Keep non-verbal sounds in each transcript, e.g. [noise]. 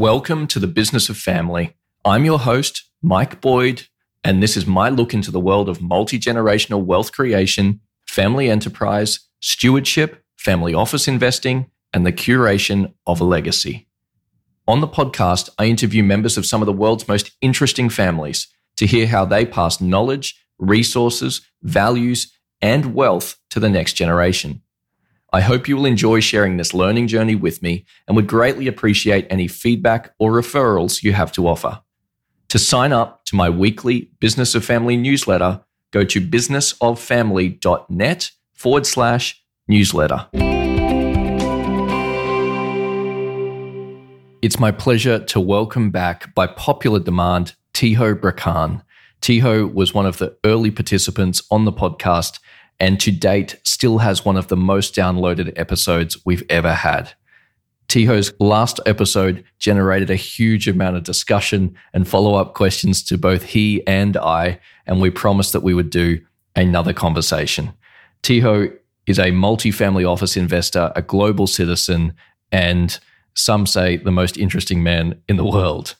Welcome to the Business of Family. I'm your host, Mike Boyd, and this is my look into the world of multi generational wealth creation, family enterprise, stewardship, family office investing, and the curation of a legacy. On the podcast, I interview members of some of the world's most interesting families to hear how they pass knowledge, resources, values, and wealth to the next generation. I hope you will enjoy sharing this learning journey with me and would greatly appreciate any feedback or referrals you have to offer. To sign up to my weekly Business of Family newsletter, go to businessoffamily.net forward slash newsletter. It's my pleasure to welcome back, by popular demand, Tiho Brkan. Tiho was one of the early participants on the podcast and to date still has one of the most downloaded episodes we've ever had. Tiho's last episode generated a huge amount of discussion and follow up questions to both he and I, and we promised that we would do another conversation. Tiho is a multi-family office investor, a global citizen, and some say the most interesting man in the world.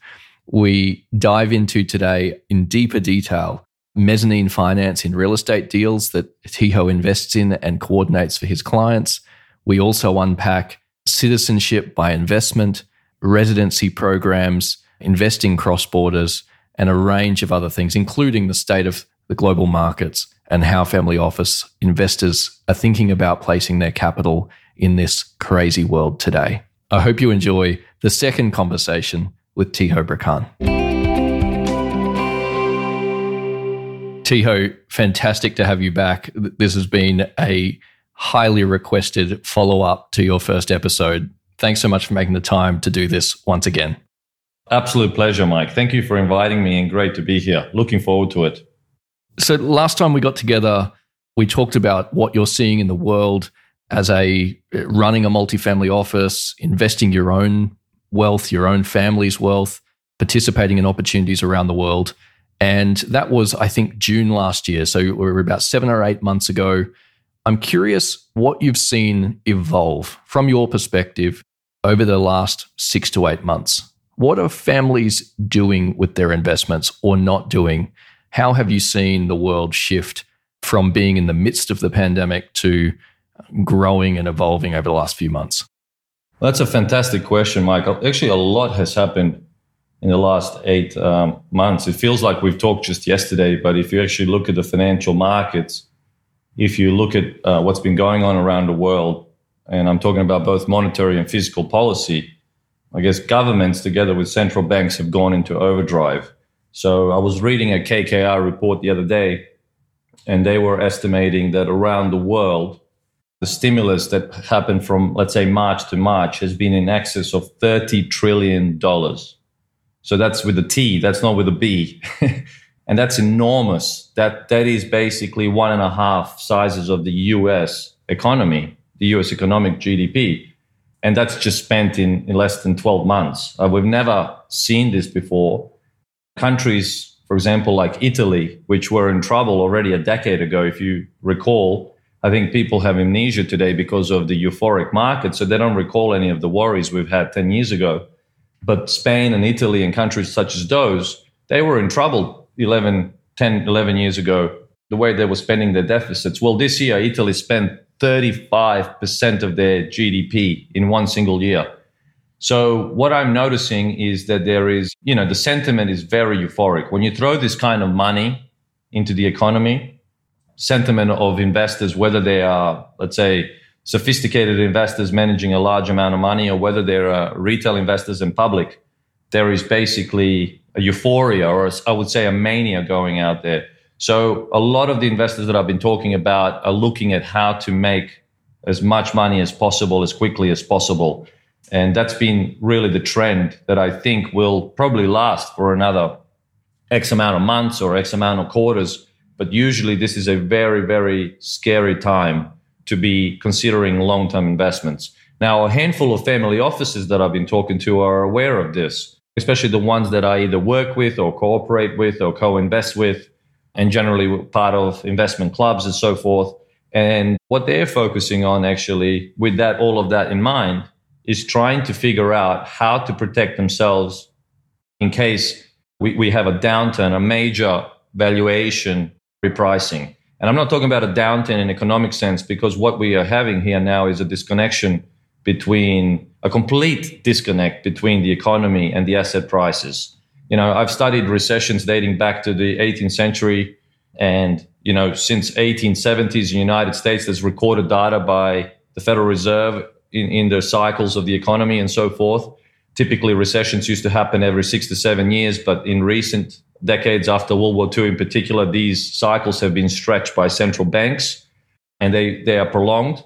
We dive into today in deeper detail mezzanine finance in real estate deals that Tiho invests in and coordinates for his clients. We also unpack citizenship by investment, residency programs, investing cross borders, and a range of other things, including the state of the global markets and how family office investors are thinking about placing their capital in this crazy world today. I hope you enjoy the second conversation with Tiho Brkan. Tiho, fantastic to have you back. This has been a highly requested follow up to your first episode. Thanks so much for making the time to do this once again. Absolute pleasure, Mike. Thank you for inviting me and great to be here. Looking forward to it. So, last time we got together, we talked about what you're seeing in the world as a running a multifamily office, investing your own wealth, your own family's wealth, participating in opportunities around the world. And that was, I think, June last year. So we were about seven or eight months ago. I'm curious what you've seen evolve from your perspective over the last six to eight months. What are families doing with their investments or not doing? How have you seen the world shift from being in the midst of the pandemic to growing and evolving over the last few months? That's a fantastic question, Michael. Actually, a lot has happened in the last eight um, months. It feels like we've talked just yesterday, but if you actually look at the financial markets, if you look at uh, what's been going on around the world, and I'm talking about both monetary and fiscal policy, I guess governments together with central banks have gone into overdrive. So I was reading a KKR report the other day, and they were estimating that around the world, the stimulus that happened from, let's say, March to March has been in excess of $30 trillion. So that's with a T, that's not with a B. [laughs] and that's enormous. That that is basically one and a half sizes of the US economy, the US economic GDP. And that's just spent in, in less than 12 months. Uh, we've never seen this before. Countries, for example, like Italy, which were in trouble already a decade ago, if you recall, I think people have amnesia today because of the euphoric market. So they don't recall any of the worries we've had 10 years ago. But Spain and Italy and countries such as those, they were in trouble 11, 10, 11 years ago, the way they were spending their deficits. Well, this year, Italy spent 35% of their GDP in one single year. So what I'm noticing is that there is, you know, the sentiment is very euphoric. When you throw this kind of money into the economy, sentiment of investors, whether they are, let's say, sophisticated investors managing a large amount of money or whether they're uh, retail investors in public, there is basically a euphoria or a, I would say a mania going out there. So a lot of the investors that I've been talking about are looking at how to make as much money as possible as quickly as possible. And that's been really the trend that I think will probably last for another X amount of months or X amount of quarters. But usually this is a very, very scary time to be considering long term investments. Now, a handful of family offices that I've been talking to are aware of this, especially the ones that I either work with or cooperate with or co invest with, and generally part of investment clubs and so forth. And what they're focusing on actually, with that, all of that in mind, is trying to figure out how to protect themselves in case we, we have a downturn, a major valuation repricing. And I'm not talking about a downturn in economic sense because what we are having here now is a disconnection between a complete disconnect between the economy and the asset prices. You know, I've studied recessions dating back to the 18th century and you know, since 1870s in the United States, there's recorded data by the Federal Reserve in, in the cycles of the economy and so forth. Typically, recessions used to happen every six to seven years, but in recent decades after World War II in particular, these cycles have been stretched by central banks and they, they are prolonged.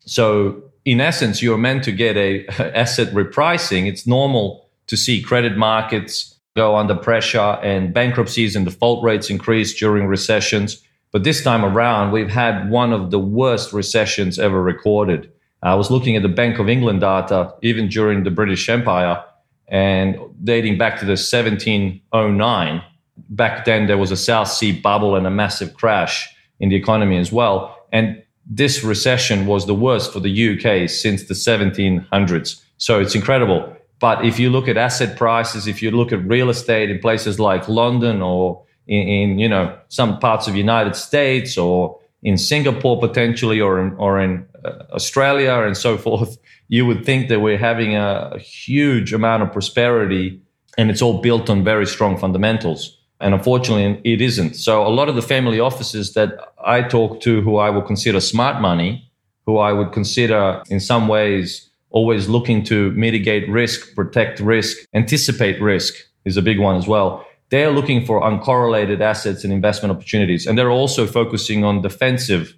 So in essence, you're meant to get a [laughs] asset repricing. It's normal to see credit markets go under pressure and bankruptcies and default rates increase during recessions. But this time around, we've had one of the worst recessions ever recorded. I was looking at the Bank of England data, even during the British Empire, and dating back to the 1709. Back then, there was a South Sea bubble and a massive crash in the economy as well. And this recession was the worst for the UK since the 1700s. So it's incredible. But if you look at asset prices, if you look at real estate in places like London or in, in you know some parts of the United States or in Singapore potentially or in, or in uh, Australia and so forth, you would think that we're having a, a huge amount of prosperity and it's all built on very strong fundamentals. And unfortunately, it isn't. So a lot of the family offices that I talk to who I would consider smart money, who I would consider in some ways always looking to mitigate risk, protect risk, anticipate risk is a big one as well. They're looking for uncorrelated assets and investment opportunities. And they're also focusing on defensive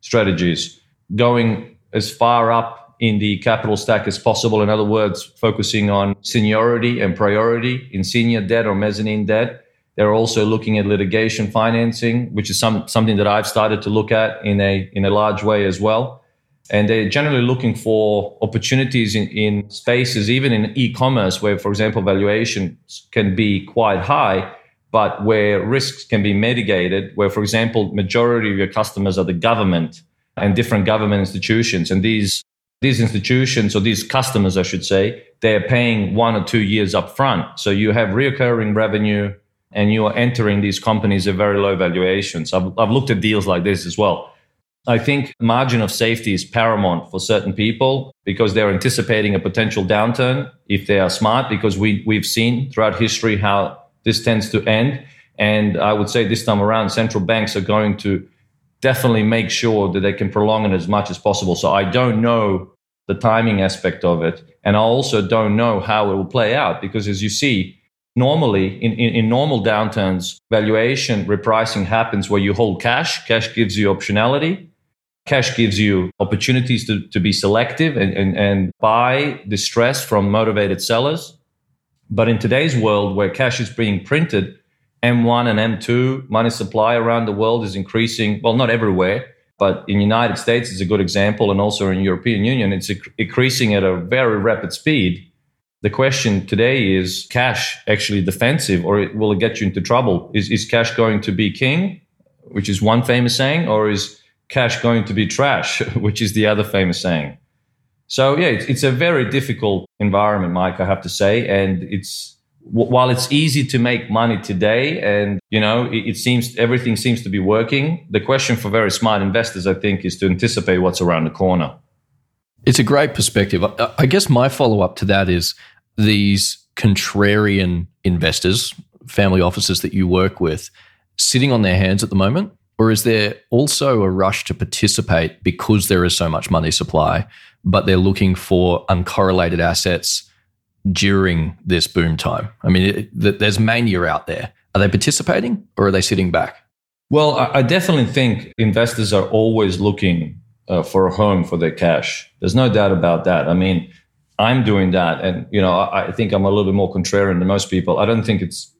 strategies, going as far up in the capital stack as possible. In other words, focusing on seniority and priority in senior debt or mezzanine debt. They're also looking at litigation financing, which is some, something that I've started to look at in a, in a large way as well and they're generally looking for opportunities in, in spaces, even in e-commerce, where, for example, valuations can be quite high, but where risks can be mitigated. Where, for example, majority of your customers are the government and different government institutions, and these these institutions or these customers, I should say, they are paying one or two years up front. So you have reoccurring revenue, and you are entering these companies at very low valuations. I've, I've looked at deals like this as well I think margin of safety is paramount for certain people because they're anticipating a potential downturn if they are smart, because we, we've seen throughout history how this tends to end. And I would say this time around, central banks are going to definitely make sure that they can prolong it as much as possible. So I don't know the timing aspect of it. And I also don't know how it will play out because as you see, normally in, in, in, normal downturns, valuation repricing happens where you hold cash. Cash gives you optionality. Cash gives you opportunities to, to be selective and, and, and buy distress from motivated sellers. But in today's world where cash is being printed, M1 and M2 money supply around the world is increasing. Well, not everywhere, but in United States is a good example, and also in European Union, it's increasing at a very rapid speed. The question today is cash actually defensive, or will it get you into trouble? Is, is cash going to be king, which is one famous saying, or is cash going to be trash, [laughs] which is the other famous saying. So yeah, it's, it's a very difficult environment, Mike, I have to say. And it's, while it's easy to make money today and, you know, it, it seems everything seems to be working. The question for very smart investors, I think, is to anticipate what's around the corner. It's a great perspective. I guess my follow up to that is these contrarian investors, family offices that you work with, sitting on their hands at the moment or is there also a rush to participate because there is so much money supply, but they're looking for uncorrelated assets during this boom time? I mean, it, there's mania out there. Are they participating or are they sitting back? Well, I definitely think investors are always looking uh, for a home for their cash. There's no doubt about that. I mean, I'm doing that, and you know, I, I think I'm a little bit more contrarian than most people. I don't think it's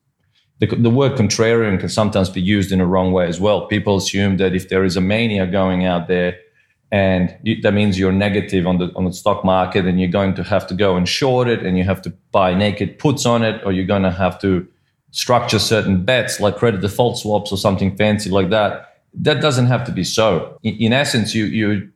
the, the word contrarian can sometimes be used in a wrong way as well. People assume that if there is a mania going out there, and you, that means you're negative on the on the stock market, and you're going to have to go and short it, and you have to buy naked puts on it, or you're going to have to structure certain bets like credit default swaps or something fancy like that. That doesn't have to be so. In, in essence, you you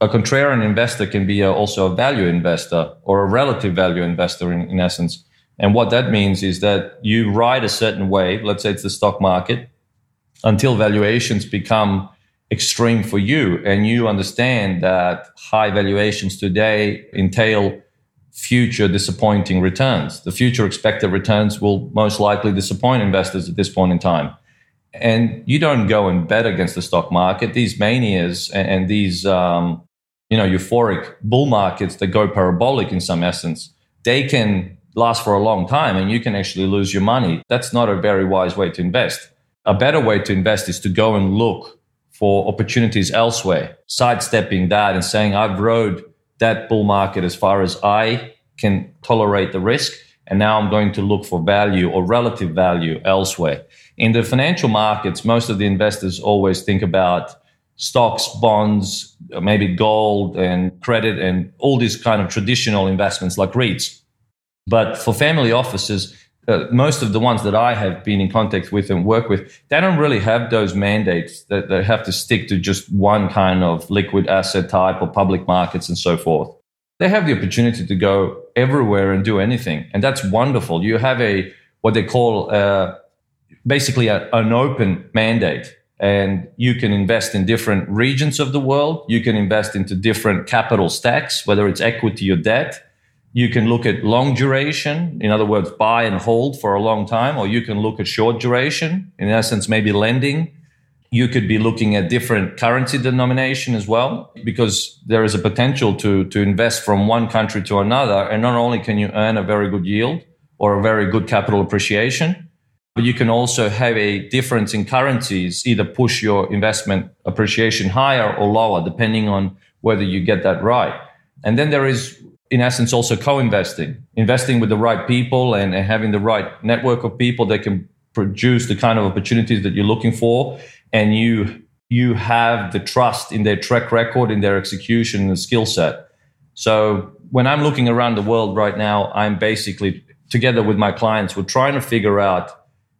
a contrarian investor can be a, also a value investor or a relative value investor in, in essence. And what that means is that you ride a certain wave, let's say it's the stock market, until valuations become extreme for you and you understand that high valuations today entail future disappointing returns. The future expected returns will most likely disappoint investors at this point in time. And you don't go and bet against the stock market. These manias and, and these um, you know, euphoric bull markets that go parabolic in some essence, they can last for a long time and you can actually lose your money. That's not a very wise way to invest. A better way to invest is to go and look for opportunities elsewhere, sidestepping that and saying, I've rode that bull market as far as I can tolerate the risk. And now I'm going to look for value or relative value elsewhere. In the financial markets, most of the investors always think about stocks, bonds, maybe gold and credit and all these kind of traditional investments like REITs. But for family offices, uh, most of the ones that I have been in contact with and work with, they don't really have those mandates that they have to stick to just one kind of liquid asset type or public markets and so forth. They have the opportunity to go everywhere and do anything. And that's wonderful. You have a, what they call, uh, basically a, an open mandate and you can invest in different regions of the world. You can invest into different capital stacks, whether it's equity or debt. You can look at long duration, in other words, buy and hold for a long time, or you can look at short duration, in essence, maybe lending. You could be looking at different currency denomination as well, because there is a potential to, to invest from one country to another. And not only can you earn a very good yield or a very good capital appreciation, but you can also have a difference in currencies, either push your investment appreciation higher or lower, depending on whether you get that right. And then there is, in essence, also co-investing, investing with the right people and, and having the right network of people that can produce the kind of opportunities that you're looking for. And you, you have the trust in their track record, in their execution and skill set. So when I'm looking around the world right now, I'm basically together with my clients, we're trying to figure out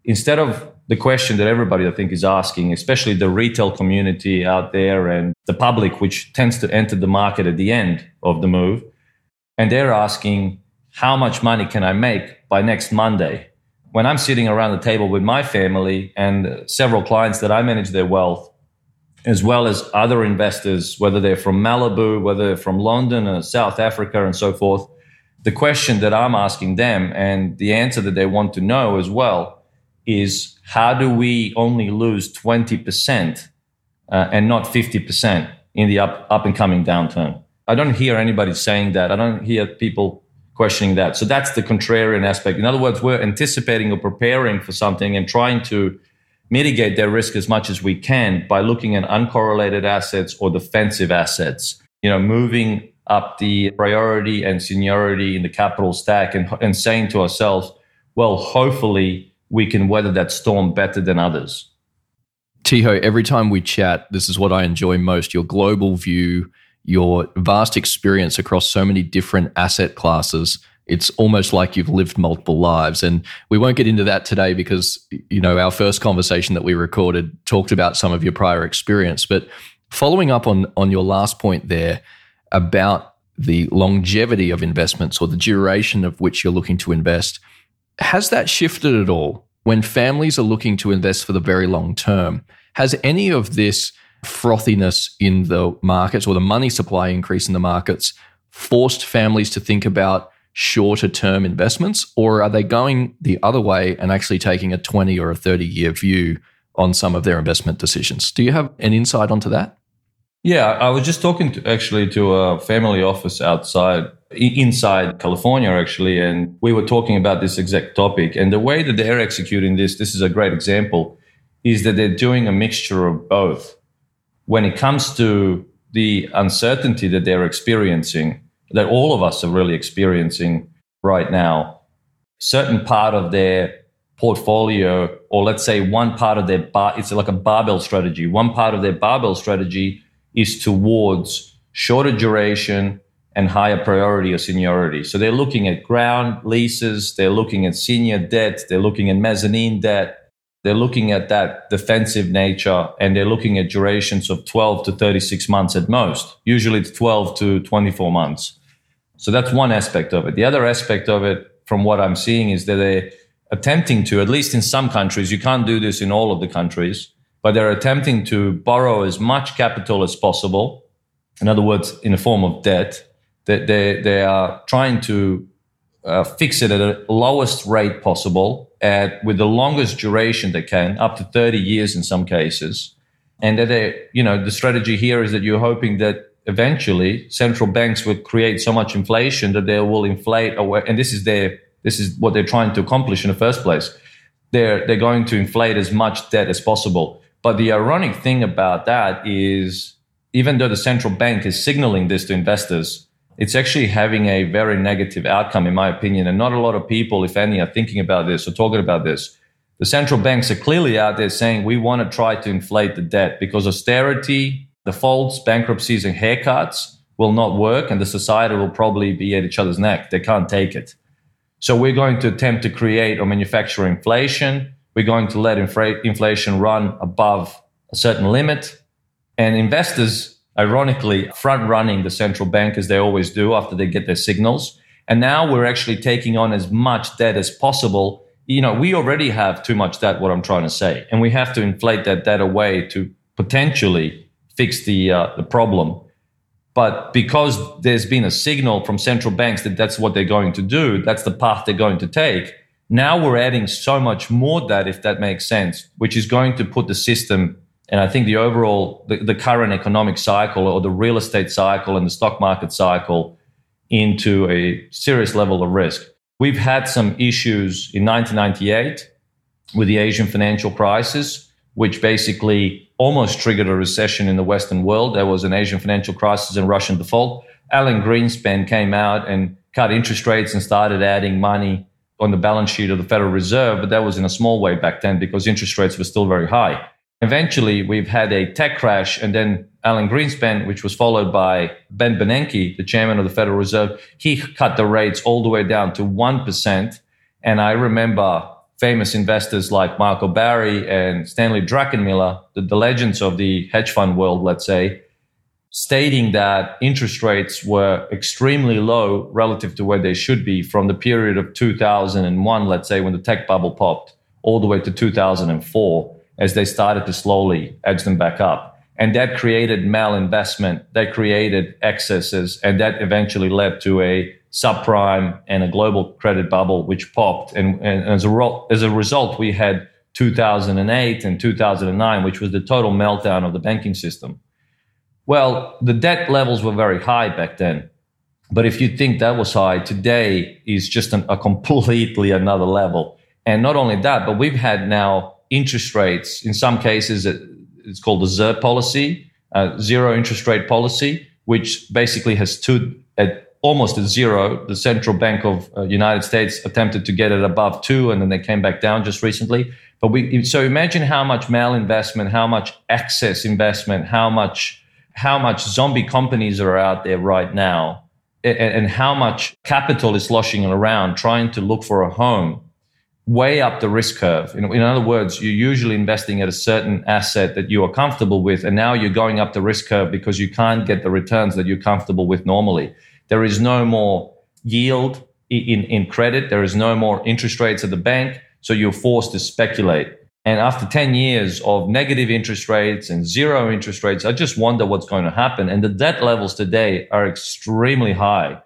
instead of the question that everybody I think is asking, especially the retail community out there and the public, which tends to enter the market at the end of the move, and they're asking, how much money can I make by next Monday? When I'm sitting around the table with my family and several clients that I manage their wealth, as well as other investors, whether they're from Malibu, whether they're from London or South Africa and so forth, the question that I'm asking them and the answer that they want to know as well is how do we only lose 20% uh, and not 50% in the up, up and coming downturn? I don't hear anybody saying that. I don't hear people questioning that. So that's the contrarian aspect. In other words, we're anticipating or preparing for something and trying to mitigate their risk as much as we can by looking at uncorrelated assets or defensive assets. You know, moving up the priority and seniority in the capital stack and, and saying to ourselves, well, hopefully we can weather that storm better than others. Tiho, every time we chat, this is what I enjoy most your global view, your vast experience across so many different asset classes. It's almost like you've lived multiple lives. And we won't get into that today because, you know, our first conversation that we recorded talked about some of your prior experience. But following up on, on your last point there about the longevity of investments or the duration of which you're looking to invest, has that shifted at all when families are looking to invest for the very long term? Has any of this frothiness in the markets or the money supply increase in the markets forced families to think about shorter term investments, or are they going the other way and actually taking a 20 or a 30 year view on some of their investment decisions? Do you have an insight onto that? Yeah, I was just talking to, actually to a family office outside inside California, actually, and we were talking about this exact topic. And the way that they're executing this, this is a great example, is that they're doing a mixture of both. When it comes to the uncertainty that they're experiencing, that all of us are really experiencing right now, certain part of their portfolio, or let's say one part of their bar, it's like a barbell strategy. One part of their barbell strategy is towards shorter duration, and higher priority or seniority. So they're looking at ground leases, they're looking at senior debt, they're looking at mezzanine debt, they're looking at that defensive nature and they're looking at durations of 12 to 36 months at most. Usually it's 12 to 24 months. So that's one aspect of it. The other aspect of it, from what I'm seeing, is that they're attempting to, at least in some countries, you can't do this in all of the countries, but they're attempting to borrow as much capital as possible. In other words, in the form of debt. That they, they are trying to uh, fix it at the lowest rate possible at with the longest duration they can, up to 30 years in some cases. And that they, you know, the strategy here is that you're hoping that eventually central banks will create so much inflation that they will inflate away. And this is their, this is what they're trying to accomplish in the first place. They're, they're going to inflate as much debt as possible. But the ironic thing about that is even though the central bank is signaling this to investors, it's actually having a very negative outcome, in my opinion. And not a lot of people, if any, are thinking about this or talking about this. The central banks are clearly out there saying we want to try to inflate the debt because austerity, defaults, bankruptcies, and haircuts will not work, and the society will probably be at each other's neck. They can't take it. So we're going to attempt to create or manufacture inflation. We're going to let infra- inflation run above a certain limit. And investors ironically front running the central bank as they always do after they get their signals. And now we're actually taking on as much debt as possible. You know, we already have too much debt, what I'm trying to say. And we have to inflate that debt away to potentially fix the, uh, the problem. But because there's been a signal from central banks that that's what they're going to do, that's the path they're going to take. Now we're adding so much more debt, if that makes sense, which is going to put the system and I think the overall, the, the current economic cycle or the real estate cycle and the stock market cycle into a serious level of risk. We've had some issues in 1998 with the Asian financial crisis, which basically almost triggered a recession in the Western world. There was an Asian financial crisis and Russian default. Alan Greenspan came out and cut interest rates and started adding money on the balance sheet of the Federal Reserve, but that was in a small way back then because interest rates were still very high. Eventually, we've had a tech crash, and then Alan Greenspan, which was followed by Ben Bernanke, the chairman of the Federal Reserve, he cut the rates all the way down to 1%. And I remember famous investors like Michael Burry and Stanley Druckenmiller, the, the legends of the hedge fund world, let's say, stating that interest rates were extremely low relative to where they should be from the period of 2001, let's say, when the tech bubble popped, all the way to 2004 as they started to slowly edge them back up. And that created malinvestment, that created excesses, and that eventually led to a subprime and a global credit bubble, which popped. And, and as, a, as a result, we had 2008 and 2009, which was the total meltdown of the banking system. Well, the debt levels were very high back then. But if you think that was high, today is just an, a completely another level. And not only that, but we've had now interest rates. In some cases, it's called the ZIRP policy, uh, zero interest rate policy, which basically has stood at almost at zero. The central bank of uh, United States attempted to get it above two, and then they came back down just recently. But we so imagine how much malinvestment, how much excess investment, how much how much zombie companies are out there right now, and, and how much capital is sloshing around trying to look for a home way up the risk curve. In, in, other words, you're usually investing at a certain asset that you are comfortable with, and now you're going up the risk curve because you can't get the returns that you're comfortable with normally. There is no more yield in, in credit. There is no more interest rates at the bank. So you're forced to speculate. And after 10 years of negative interest rates and zero interest rates, I just wonder what's going to happen. And the debt levels today are extremely high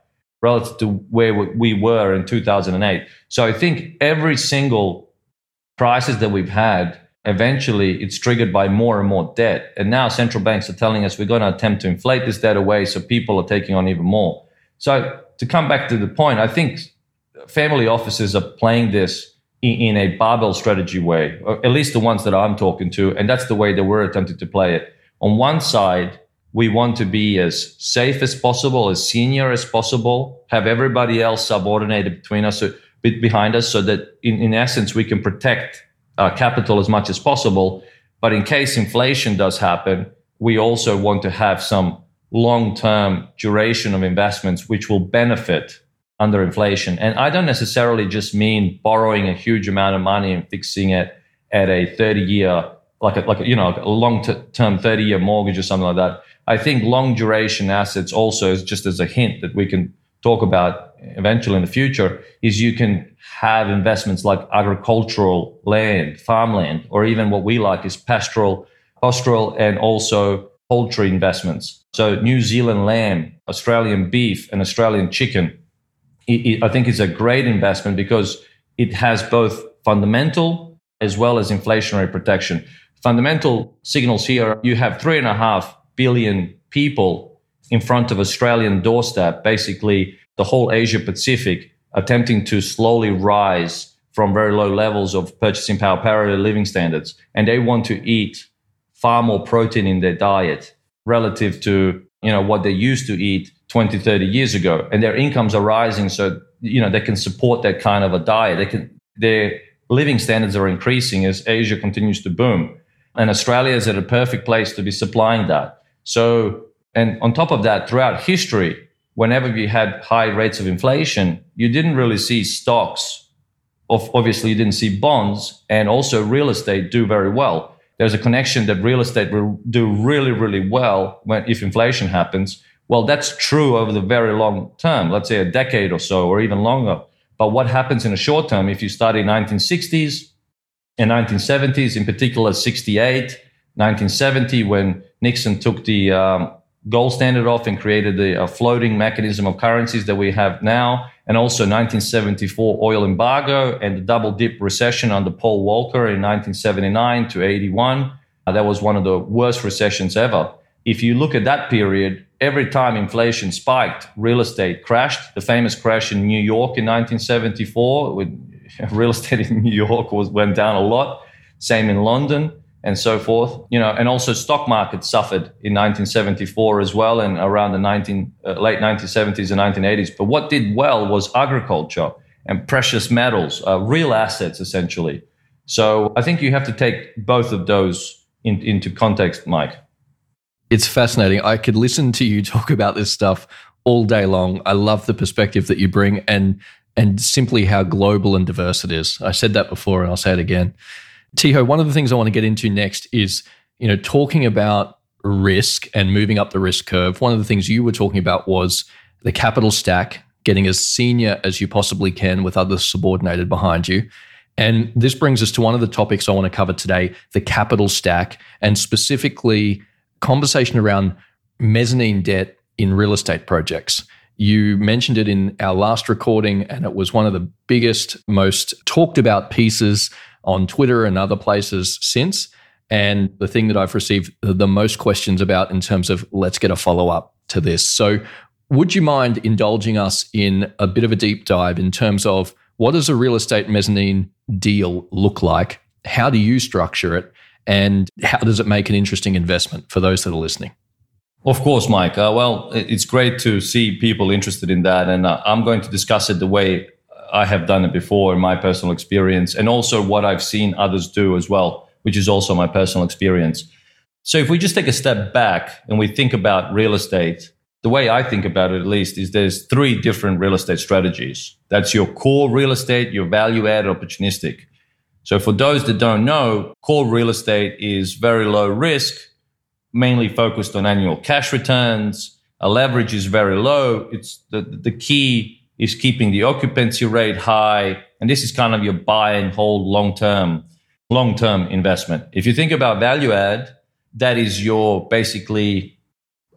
relative to where we were in 2008. So I think every single crisis that we've had, eventually it's triggered by more and more debt. And now central banks are telling us we're going to attempt to inflate this debt away so people are taking on even more. So to come back to the point, I think family offices are playing this in, a barbell strategy way, at least the ones that I'm talking to. And that's the way that we're attempting to play it. On one side, we want to be as safe as possible, as senior as possible, have everybody else subordinated between us, behind us, so that in, in essence, we can protect uh, capital as much as possible. But in case inflation does happen, we also want to have some long term duration of investments which will benefit under inflation. And I don't necessarily just mean borrowing a huge amount of money and fixing it at a 30 year, like a, like a, you know, a long term 30 year mortgage or something like that. I think long duration assets also is just as a hint that we can talk about eventually in the future is you can have investments like agricultural land, farmland, or even what we like is pastoral, pastoral and also poultry investments. So New Zealand lamb, Australian beef, and Australian chicken. It, it, I think is a great investment because it has both fundamental as well as inflationary protection. Fundamental signals here, you have three and a half billion people in front of Australian doorstep, basically the whole Asia Pacific attempting to slowly rise from very low levels of purchasing power parity living standards. And they want to eat far more protein in their diet relative to, you know, what they used to eat 20, 30 years ago. And their incomes are rising. So, you know, they can support that kind of a diet. They can, their living standards are increasing as Asia continues to boom. And Australia is at a perfect place to be supplying that. So, and on top of that, throughout history, whenever we had high rates of inflation, you didn't really see stocks. Of, obviously, you didn't see bonds and also real estate do very well. There's a connection that real estate will do really, really well when if inflation happens. Well, that's true over the very long term, let's say a decade or so, or even longer. But what happens in the short term if you study 1960s and 1970s, in particular 68, 1970, when Nixon took the um, gold standard off and created the uh, floating mechanism of currencies that we have now, and also 1974 oil embargo and the double dip recession under Paul Volcker in 1979 to 81. Uh, that was one of the worst recessions ever. If you look at that period, every time inflation spiked, real estate crashed. The famous crash in New York in 1974, with [laughs] real estate in New York was went down a lot. Same in London and so forth. You know, and also stock market suffered in 1974 as well, and around the 19 uh, late 1970s and 1980s. But what did well was agriculture and precious metals, uh, real assets essentially. So I think you have to take both of those in, into context, Mike. It's fascinating. I could listen to you [laughs] talk about this stuff all day long. I love the perspective that you bring and and simply how global and diverse it is. I said that before and I'll say it again. Tiho, one of the things I want to get into next is, you know, talking about risk and moving up the risk curve. One of the things you were talking about was the capital stack, getting as senior as you possibly can with others subordinated behind you. And this brings us to one of the topics I want to cover today the capital stack, and specifically conversation around mezzanine debt in real estate projects. You mentioned it in our last recording, and it was one of the biggest, most talked about pieces on Twitter and other places since. And the thing that I've received the most questions about in terms of let's get a follow up to this. So, would you mind indulging us in a bit of a deep dive in terms of what does a real estate mezzanine deal look like? How do you structure it? And how does it make an interesting investment for those that are listening? Of course, Mike. Uh, well, it's great to see people interested in that. And uh, I'm going to discuss it the way I have done it before in my personal experience, and also what I've seen others do as well, which is also my personal experience. So if we just take a step back and we think about real estate, the way I think about it at least is there's three different real estate strategies. That's your core real estate, your value add opportunistic. So for those that don't know, core real estate is very low risk, mainly focused on annual cash returns. A leverage is very low. It's the, the key is keeping the occupancy rate high. And this is kind of your buy and hold long term, long term investment. If you think about value add, that is your basically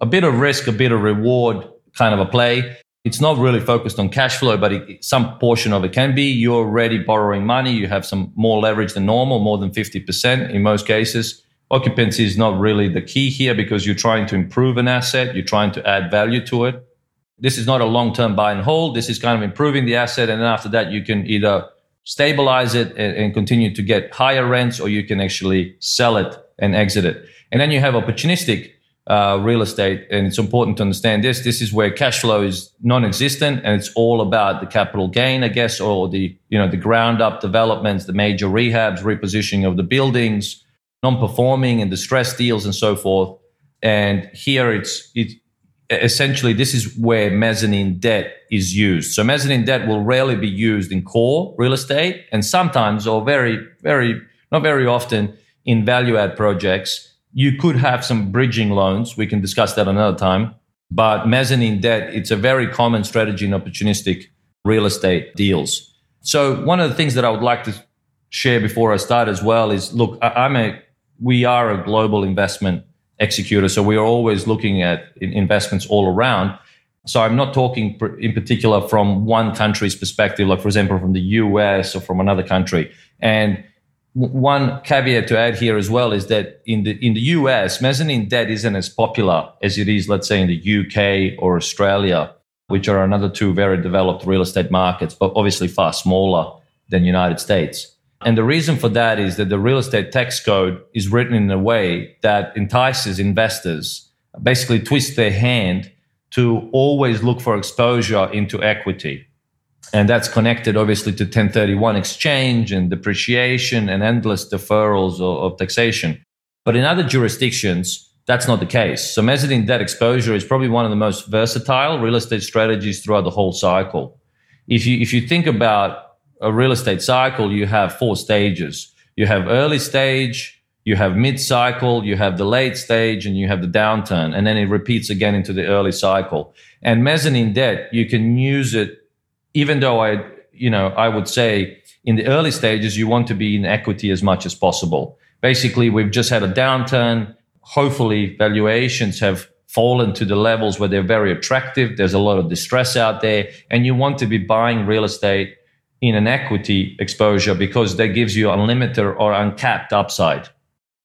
a bit of risk, a bit of reward kind of a play. It's not really focused on cash flow, but it, some portion of it can be. You're already borrowing money. You have some more leverage than normal, more than 50% in most cases. Occupancy is not really the key here because you're trying to improve an asset. You're trying to add value to it this is not a long term buy and hold. This is kind of improving the asset. And then after that, you can either stabilize it and, and, continue to get higher rents, or you can actually sell it and exit it. And then you have opportunistic uh, real estate. And it's important to understand this. This is where cash flow is non-existent and it's all about the capital gain, I guess, or the, you know, the ground up developments, the major rehabs, repositioning of the buildings, non-performing and distressed deals and so forth. And here it's, it, essentially this is where mezzanine debt is used. So mezzanine debt will rarely be used in core real estate and sometimes or very, very not very often in value add projects. You could have some bridging loans. We can discuss that another time. But mezzanine debt, it's a very common strategy in opportunistic real estate deals. So one of the things that I would like to share before I start as well is look, I'm a, we are a global investment executor. So we are always looking at investments all around. So I'm not talking in particular from one country's perspective, like for example, from the US or from another country. And one caveat to add here as well is that in the in the US, mezzanine debt isn't as popular as it is, let's say, in the UK or Australia, which are another two very developed real estate markets, but obviously far smaller than United States. And the reason for that is that the real estate tax code is written in a way that entices investors, basically twist their hand to always look for exposure into equity. And that's connected obviously to 1031 exchange and depreciation and endless deferrals of, of taxation. But in other jurisdictions, that's not the case. So mezzanine debt exposure is probably one of the most versatile real estate strategies throughout the whole cycle. If you, if you think about a real estate cycle, you have four stages. You have early stage, you have mid cycle, you have the late stage, and you have the downturn. And then it repeats again into the early cycle. And mezzanine debt, you can use it, even though I, you know, I would say in the early stages, you want to be in equity as much as possible. Basically, we've just had a downturn. Hopefully, valuations have fallen to the levels where they're very attractive. There's a lot of distress out there, and you want to be buying real estate in an equity exposure because that gives you unlimited or uncapped upside.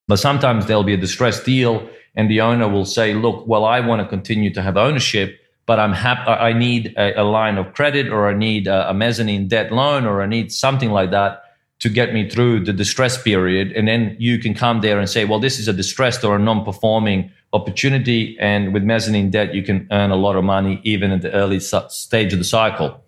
But sometimes there'll be a distressed deal and the owner will say, look, well, I want to continue to have ownership, but I'm happy. I need a, a, line of credit or I need a, a mezzanine debt loan or I need something like that to get me through the distress period. And then you can come there and say, well, this is a distressed or a non-performing opportunity. And with mezzanine debt, you can earn a lot of money even at the early stage of the cycle.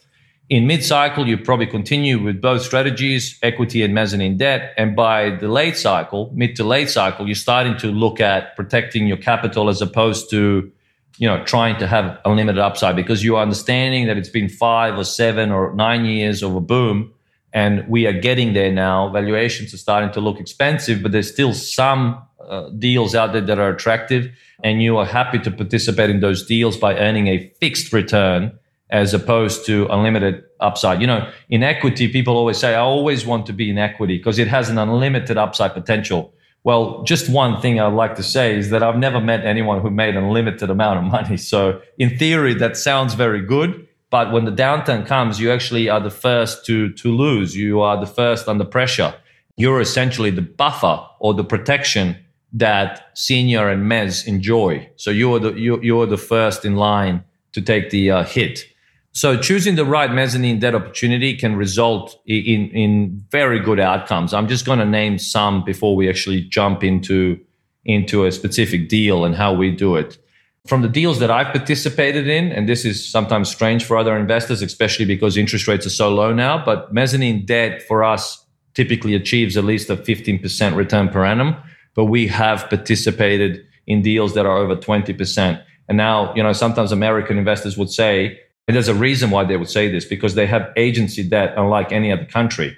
In mid cycle, you probably continue with both strategies, equity and mezzanine debt. And by the late cycle, mid to late cycle, you're starting to look at protecting your capital as opposed to, you know, trying to have unlimited upside because you are understanding that it's been five or seven or nine years of a boom. And we are getting there now. Valuations are starting to look expensive, but there's still some uh, deals out there that are attractive. And you are happy to participate in those deals by earning a fixed return as opposed to unlimited upside. You know, in equity, people always say, I always want to be in equity because it has an unlimited upside potential. Well, just one thing I'd like to say is that I've never met anyone who made an unlimited amount of money. So in theory, that sounds very good. But when the downturn comes, you actually are the first to, to lose. You are the first under pressure. You're essentially the buffer or the protection that senior and mezz enjoy. So you're the, you're, you're the first in line to take the uh, hit. So choosing the right mezzanine debt opportunity can result in, in very good outcomes. I'm just going to name some before we actually jump into, into a specific deal and how we do it. From the deals that I've participated in, and this is sometimes strange for other investors, especially because interest rates are so low now, but mezzanine debt for us typically achieves at least a 15% return per annum. But we have participated in deals that are over 20%. And now, you know, sometimes American investors would say, and there's a reason why they would say this because they have agency debt unlike any other country.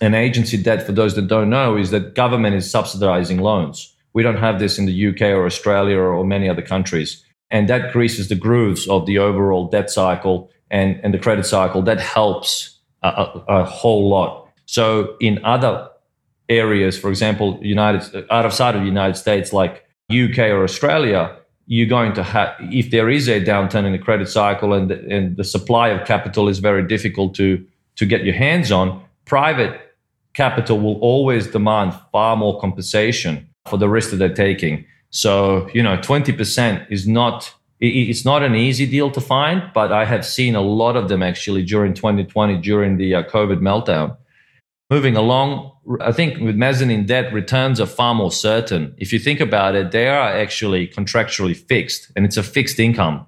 And agency debt, for those that don't know, is that government is subsidizing loans. We don't have this in the UK or Australia or many other countries. And that greases the grooves of the overall debt cycle and, and the credit cycle. That helps a, a, a whole lot. So in other areas, for example, United out of sight of the United States, like UK or Australia, you're going to have, if there is a downturn in the credit cycle and the, and the supply of capital is very difficult to, to get your hands on, private capital will always demand far more compensation for the risk that they're taking. So, you know, 20% is not, it's not an easy deal to find, but I have seen a lot of them actually during 2020, during the uh, COVID meltdown. Moving along, I think with mezzanine debt, returns are far more certain. If you think about it, they are actually contractually fixed and it's a fixed income.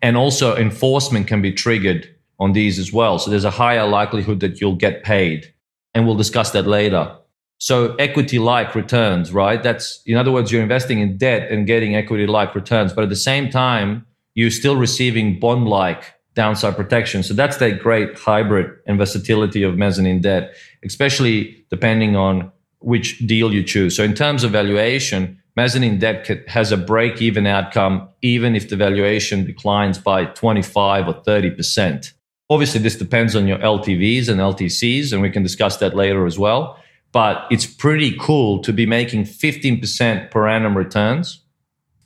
And also enforcement can be triggered on these as well. So there's a higher likelihood that you'll get paid. And we'll discuss that later. So equity like returns, right? That's, in other words, you're investing in debt and getting equity like returns. But at the same time, you're still receiving bond like downside protection. So that's the great hybrid and versatility of mezzanine debt, especially depending on which deal you choose. So in terms of valuation, mezzanine debt has a break even outcome, even if the valuation declines by 25 or 30%. Obviously, this depends on your LTVs and LTCs, and we can discuss that later as well. But it's pretty cool to be making 15% per annum returns.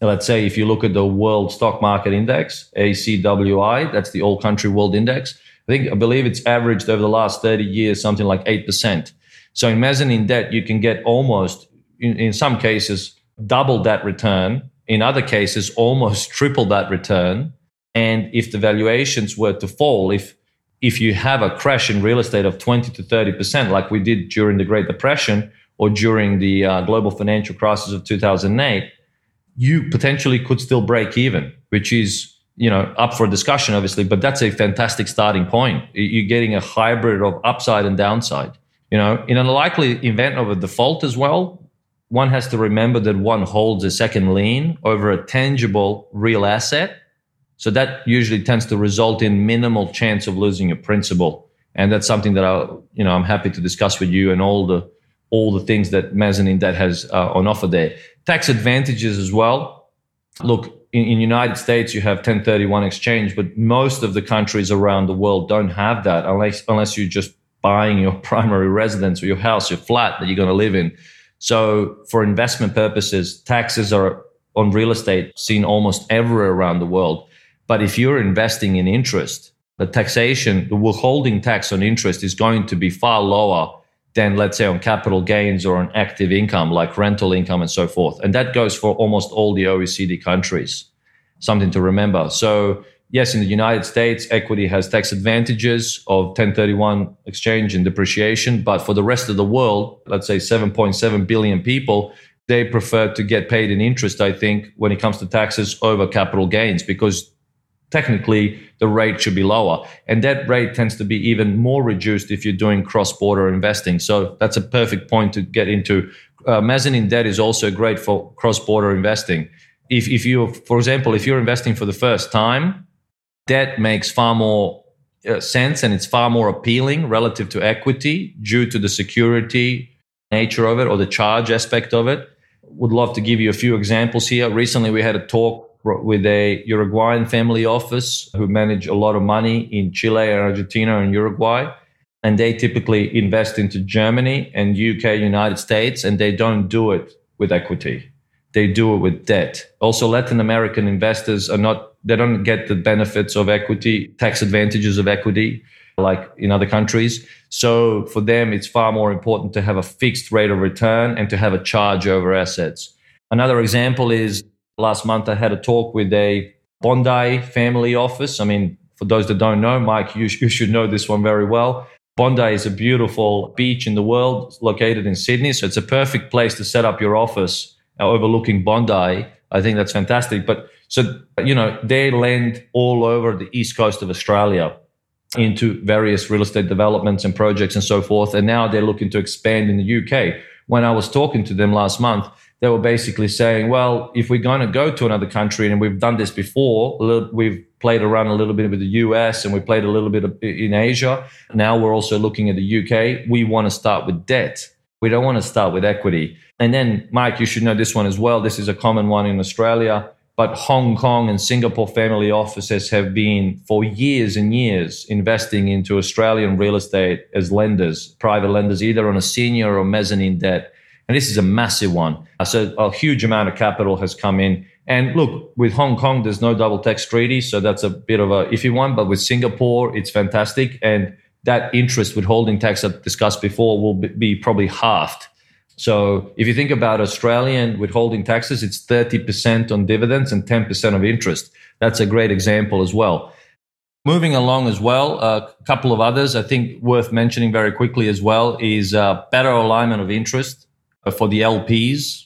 Let's say if you look at the World Stock Market Index, ACWI, that's the All Country World Index. I think I believe it's averaged over the last 30 years something like 8%. So in mezzanine debt, you can get almost, in, in some cases, double that return. In other cases, almost [laughs] triple that return. And if the valuations were to fall, if if you have a crash in real estate of 20 to 30%, like we did during the Great Depression or during the uh, global financial crisis of 2008, you potentially could still break even, which is you know up for discussion, obviously. But that's a fantastic starting point. You're getting a hybrid of upside and downside. You know, in a likely event of a default as well, one has to remember that one holds a second lien over a tangible real asset. So that usually tends to result in minimal chance of losing your principal. And that's something that I, you know, I'm happy to discuss with you and all the, all the things that mezzanine debt has uh, on offer there. Tax advantages as well. Look, in, in United States, you have 1031 exchange, but most of the countries around the world don't have that unless, unless you're just buying your [laughs] primary residence or your house, your flat that you're going to live in. So for investment purposes, taxes are on real estate seen almost everywhere around the world. But if you're investing in interest, the taxation, the withholding tax on interest is going to be far lower than, let's say, on capital gains or on active income like rental income and so forth. And that goes for almost all the OECD countries. Something to remember. So yes, in the United States, equity has tax advantages of 1031 exchange and depreciation. But for the rest of the world, let's say 7.7 billion people, they prefer to get paid in interest, I think, when it comes to taxes over capital gains, because technically the rate should be lower. And that rate tends to be even more reduced if you're doing cross border investing. So that's a perfect point to get into. Uh, mezzanine debt is also great for cross border investing. If, if you, for example, if you're investing for the first time, debt makes far more uh, sense and it's far more appealing relative to equity due to the security nature of it or the charge aspect of it. Would love to give you a few examples here. Recently, we had a talk with a Uruguayan family office who manage a lot of money in Chile and Argentina and Uruguay. And they typically invest into Germany and UK, United States, and they don't do it with equity. They do it with debt. Also, Latin American investors are not they don't get the benefits of equity, tax advantages of equity like in other countries. So for them, it's far more important to have a fixed rate of return and to have a charge over assets. Another example is last month I had a talk with a Bondi family office. I mean, for those that don't know, Mike, you, you should know this one very well. Bondi is a beautiful beach in the world located in Sydney. So it's a perfect place to set up your office uh, overlooking Bondi. I think that's fantastic. But so, you know, they lend all over the east coast of Australia into various real estate developments and projects and so forth. And now they're looking to expand in the UK. When I was talking to them last month, they were basically saying, well, if we're going to go to another country and we've done this before, we've played around a little bit with the US and we played a little bit in Asia. Now we're also looking at the UK. We want to start with debt. We don't want to start with equity. And then, Mike, you should know this one as well. This is a common one in Australia but Hong Kong and Singapore family offices have been for years and years investing into Australian real estate as lenders, private lenders, either on a senior or mezzanine debt. And this is a massive one. So a huge amount of capital has come in. And look, with Hong Kong, there's no double tax treaty. So that's a bit of a iffy one. But with Singapore, it's fantastic. And that interest withholding tax I've discussed before will be probably halved so if you think about Australian withholding taxes, it's 30% on dividends and 10% of interest. That's a great example as well. Moving along as well, a couple of others I think worth mentioning very quickly as well is uh, better alignment of interest for the LPs.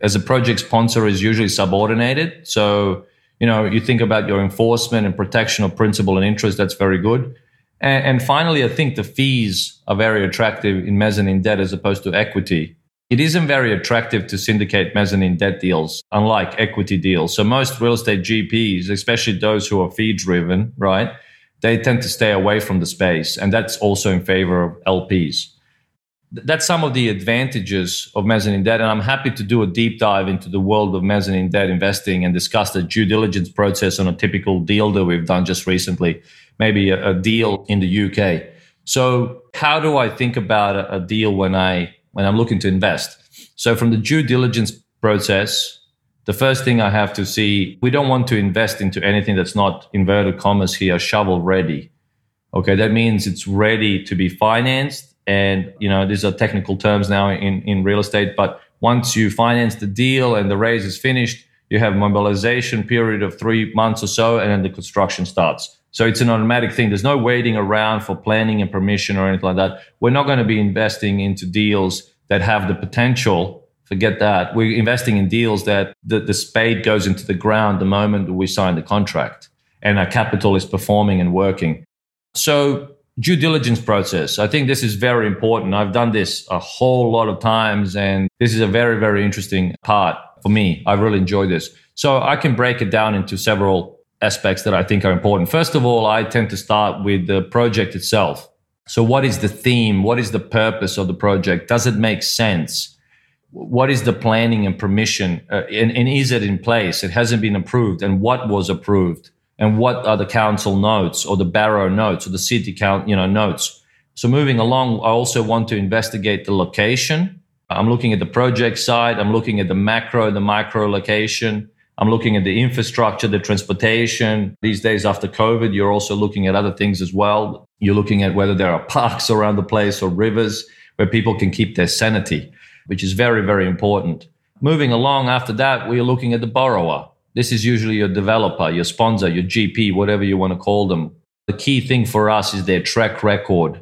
As a project sponsor is usually subordinated. So, you know, you think about your enforcement and protection of principal and interest, that's very good. And, and finally, I think the fees are very attractive in mezzanine debt as opposed to equity. It isn't very attractive to syndicate mezzanine debt deals, unlike equity deals. So most real estate GPs, especially those who are fee driven, right? They tend to stay away from the space. And that's also in favor of LPs. That's some of the advantages of mezzanine debt. And I'm happy to do a deep dive into the world of mezzanine debt investing and discuss the due diligence process on a typical deal that we've done just recently, maybe a, a deal in the UK. So how do I think about a, a deal when I when I'm looking to invest? So from the due diligence process, the first thing I have to see, we don't want to invest into anything that's not inverted commas here, shovel ready. Okay, that means it's ready to be financed. And, you know, these are technical terms now in, in real estate, but once you finance the deal and the raise is finished, you have mobilization period of three months or so, and then the construction starts. So it's an automatic thing. There's no waiting around for planning and permission or anything like that. We're not going to be investing into deals that have the potential. Forget that. We're investing in deals that the, the spade goes into the ground the moment we sign the contract and our capital is performing and working. So due diligence process. I think this is very important. I've done this a whole lot of times and this is a very, very interesting part for me. I really enjoy this. So I can break it down into several aspects that I think are important. First of all, I tend to start with the project itself. So what is the theme? What is the purpose of the project? Does it make sense? What is the planning and permission? Uh, and, and is it in place? It hasn't been approved. And what was approved? And what are the council notes or the borough notes or the city count, you know, notes. So moving along, I also want to investigate the location. I'm looking at the project side. I'm looking at the macro, the micro location. I'm looking at the infrastructure, the transportation. These days after COVID, you're also looking at other things as well. You're looking at whether there are parks around the place or rivers where people can keep their sanity, which is very, very important. Moving along after that, we're looking at the borrower. This is usually your developer, your sponsor, your GP, whatever you want to call them. The key thing for us is their track record,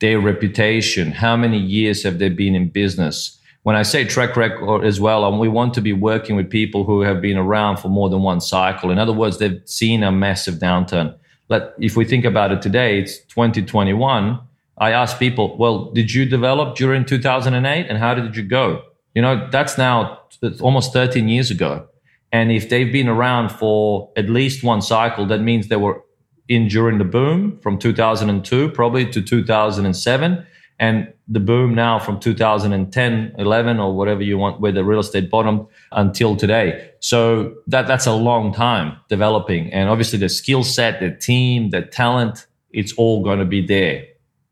their reputation. How many years have they been in business? When I say track record as well, um, we want to be working with people who have been around for more than one cycle. In other words, they've seen a massive downturn. Let, if we think about it today, it's 2021. I ask people, well, did you develop during 2008 and how did you go? You know, that's now almost 13 years ago. And if they've been around for at least one cycle, that means they were in during the boom from 2002 probably to 2007 and the boom now from 2010 11 or whatever you want where the real estate bottomed until today. So that that's a long time developing. And obviously the skill set the team the talent it's all going to be there.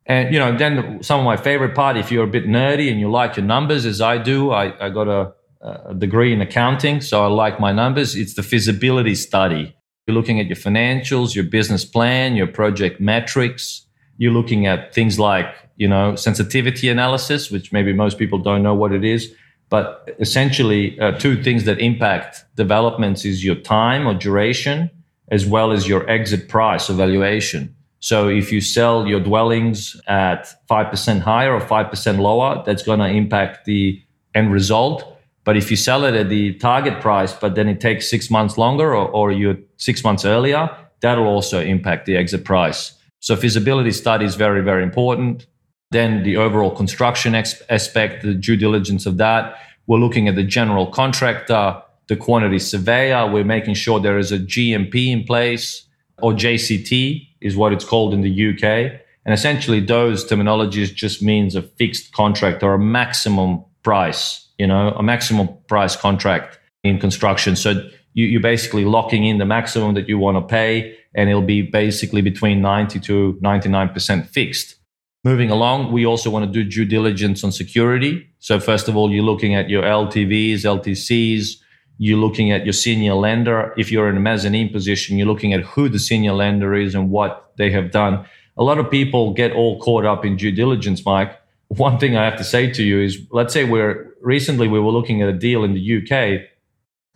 And you know then some of my favorite part if you're a bit nerdy and you like your numbers as i do. I, I got a a degree in accounting, so I like my numbers. It's the feasibility study. You're looking at your financials, your business plan, your project metrics. You're looking at things like, you know, sensitivity analysis, which maybe most people don't know what it is. But essentially, uh, two things that impact developments is your time or duration, as well as your exit price or valuation. So if you sell your dwellings at 5% higher or 5% lower, that's going to impact the end result but if you sell it at the target price, but then it takes six months longer or, or you're six months earlier, that'll also impact the exit price. So feasibility study is very, very important. Then the overall construction ex- aspect, the due diligence of that. We're looking at the general contractor, the quantity surveyor. We're making sure there is a GMP in place or JCT is what it's called in the UK. And essentially those terminologies just means a fixed contract or a maximum price you know, a maximum price contract in construction. So you, you're basically locking in the maximum that you want to pay, and it'll be basically between 90 to 99% fixed. Moving along, we also want to do due diligence on security. So first of all, you're looking at your LTVs, LTCs. You're looking at your senior lender. If you're in a mezzanine position, you're looking at who the senior lender is and what they have done. A lot of people get all caught up in due diligence, Mike, one thing I have to say to you is let's say we're recently we were looking at a deal in the UK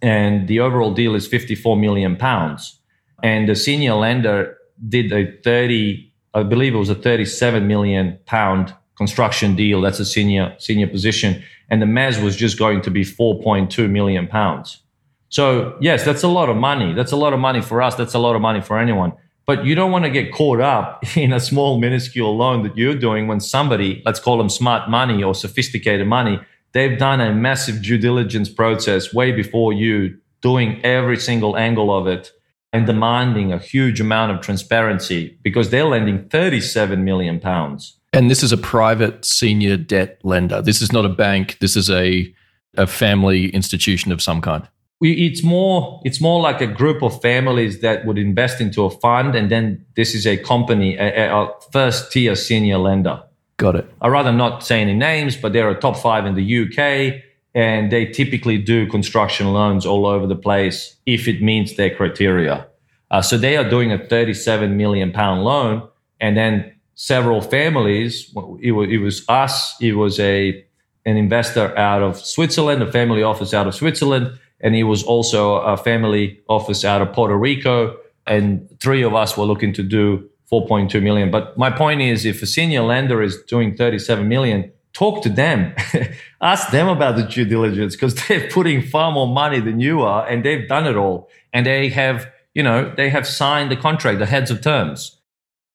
and the overall deal is 54 million pounds. And the senior lender did a 30, I believe it was a 37 million pound construction deal. That's a senior, senior position. And the mezz was just going to be 4.2 million pounds. So yes, that's a lot of money. That's a lot of money for us. That's a lot of money for anyone. But you don't want to get caught up [laughs] in a small, minuscule loan that you're doing when somebody, let's call them smart money or sophisticated money, they've done a massive due diligence process way before you, doing every single angle of it and demanding a huge amount of transparency because they're lending 37 million pounds. And this is a private senior debt lender. This is not a bank. This is a, a family institution of some kind. It's more it's more like a group of families that would invest into a fund, and then this is a company, a, a first tier senior lender. Got it. I'd rather not say any names, but they're a top five in the UK, and they typically do construction loans all over the place if it meets their criteria. Uh, so they are doing a 37 million pound loan, and then several families. It was, it was us. It was a an investor out of Switzerland, a family office out of Switzerland, and it was also a family office out of Puerto Rico. And three of us were looking to do 4.2 million. But my point is, if a senior lender is doing 37 million, talk to them, [laughs] ask them about the due diligence because [laughs] they're putting far more money than you are, and they've done it all, and they have, you know, they have signed the contract, the heads of terms.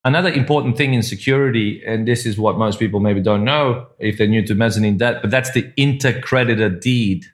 Another important thing in security, and this is what most people maybe don't know if they're new to mezzanine debt, but that's the intercreditor deed.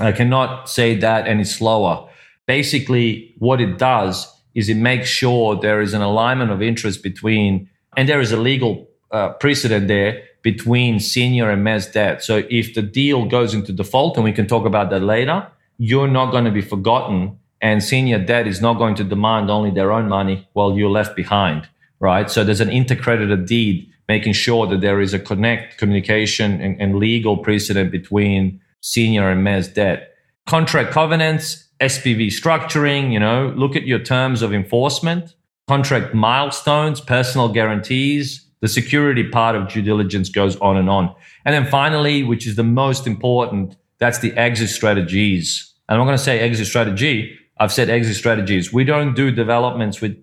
I cannot say that any slower. Basically, what it does is it makes sure there is an alignment of interest between, and there is a legal uh, precedent there between senior and mezz debt. So if the deal goes into default, and we can talk about that later, you're not going to be forgotten, and senior debt is not going to demand only their own money while you're left behind right? So there's an intercreditor deed making sure that there is a connect communication and, and legal precedent between senior and mezz debt. Contract covenants, SPV structuring, you know, look at your terms of enforcement, contract milestones, personal guarantees, the security part of due diligence goes on and on. And then finally, which is the most important, that's the exit strategies. And I'm going to say exit strategy. I've said exit strategies. We don't do developments with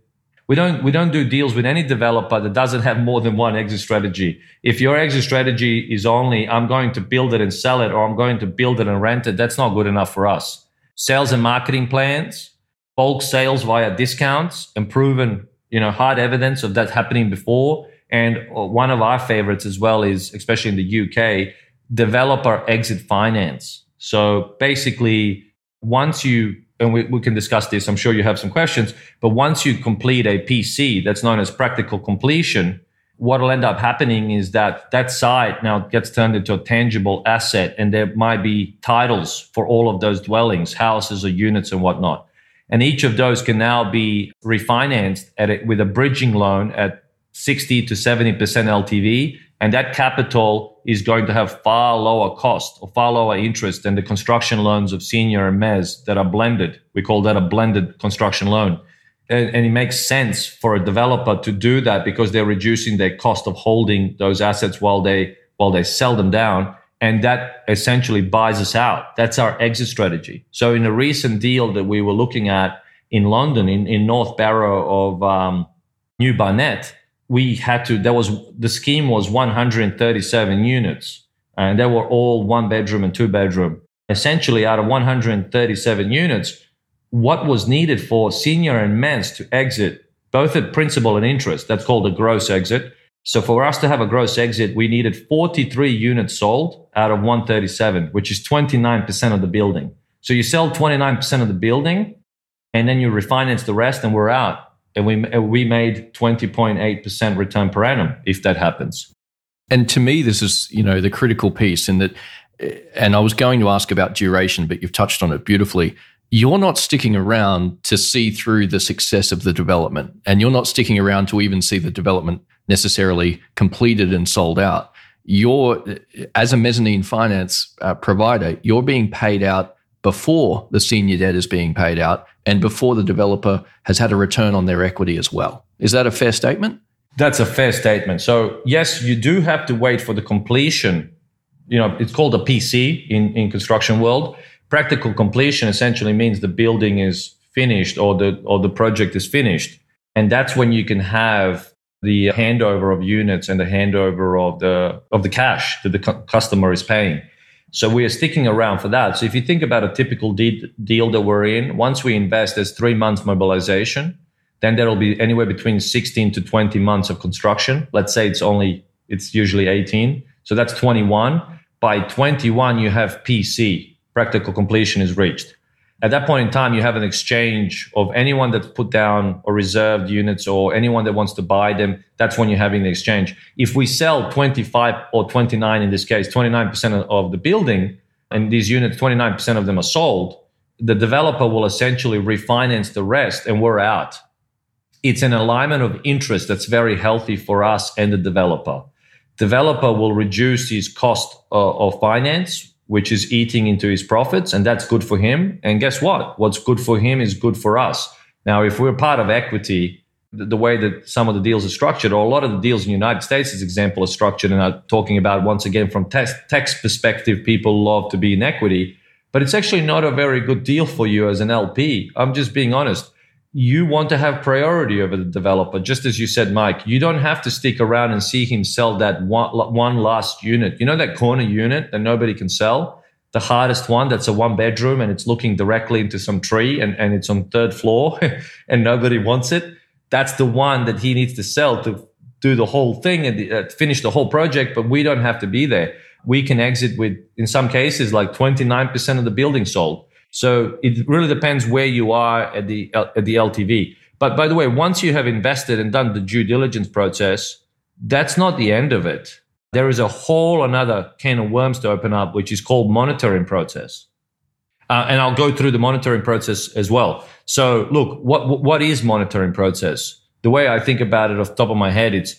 we don't we don't do deals with any developer that doesn't have more than one exit strategy. If your exit strategy is only I'm going to build it and sell it or I'm going to build it and rent it, that's not good enough for us. Sales and marketing plans, bulk sales via discounts, and proven, you know, hard evidence of that happening before. And uh, one of our favorites as well is, especially in the UK, developer exit finance. So basically, once you and we, we can discuss this. I'm sure you have some questions. But once you complete a PC that's known as practical completion, what will end up happening is that that site now gets turned into a tangible asset and there might be titles for all of those dwellings, houses or units and whatnot. And each of those can now be refinanced at with a bridging loan at 60 to 70% LTV and that capital is going to have far lower cost or far lower interest than the construction loans of senior and mezz that are blended. We call that a blended construction loan. And, and, it makes sense for a developer to do that because they're reducing their cost of holding those assets while they while they sell them down. And that essentially buys us out. That's our exit strategy. So in a recent deal that we were looking at in London, in, in North Barrow of um, New Barnet, we had to there was the scheme was 137 units and they were all one bedroom and two bedroom essentially out of 137 units what was needed for senior and mezz to exit both at principal and interest. That's called a gross exit. So for us to have a gross exit we needed 43 units sold out of 137 which is 29% of the building. So you sell 29% of the building and then you refinance the rest and we're out. And we we made 20.8% return per annum if that happens. And to me this is you know the critical piece in that and i was going to ask about duration but you've touched on it beautifully you're not sticking around to see through the success of the development and you're not sticking around to even see the development necessarily completed and sold out you're as a mezzanine finance uh, provider you're being paid out before the senior debt is being paid out and before the developer has had a return on their equity as well. Is that a fair statement? That's a fair statement. So, yes, you do have to wait for the completion. You know, it's called a PC in, in construction world. Practical completion essentially means the building is finished or the or the project is finished. And that's when you can have the handover of units and the handover of the of the cash that the cu- customer is paying. So we are sticking around for that. So if you think about a typical de- deal that we're in, once we invest, there's three months mobilization. Then there will be anywhere between 16 to 20 months of construction. Let's say it's only, it's usually 18. So that's 21. By 21, you have PC, practical completion is reached. At that point in time, you have an exchange of anyone that's put down or reserved units or anyone that wants to buy them. That's when you're having the exchange. If we sell 25 or 29, in this case, 29% of the building, and these units, 29% of them are sold, the developer will essentially refinance the rest and we're out. It's an alignment of interest that's very healthy for us and the developer. Developer will reduce his cost uh, of finance which is eating into his profits, and that's good for him. And guess what? What's good for him is good for us. Now, if we're part of equity, the, the way that some of the deals are structured, or a lot of the deals in the United States, as example, are structured, and I'm talking about once again from tax, tax perspective, people love to be in equity, but it's actually not a very good deal for you as an LP. I'm just being honest you want to have priority over the developer. Just as you said, Mike, you don't have to stick around and see him sell that one, one last unit. You know, that corner unit that nobody can sell, the hardest one that's a one bedroom and it's looking directly into some tree and, and it's on third floor [laughs] and nobody wants it. That's the one that he needs to sell to do the whole thing and uh, finish the whole project. But we don't have to be there. We can exit with, in some cases, like 29% of the building sold. So it really depends where you are at the at the LTV. But by the way, once you have invested and done the due diligence process, that's not the end of it. There is a whole another can of worms to open up, which is called monitoring process. Uh, and I'll go through the monitoring process as well. So look, what what is monitoring process? The way I think about it off the top of my head, it's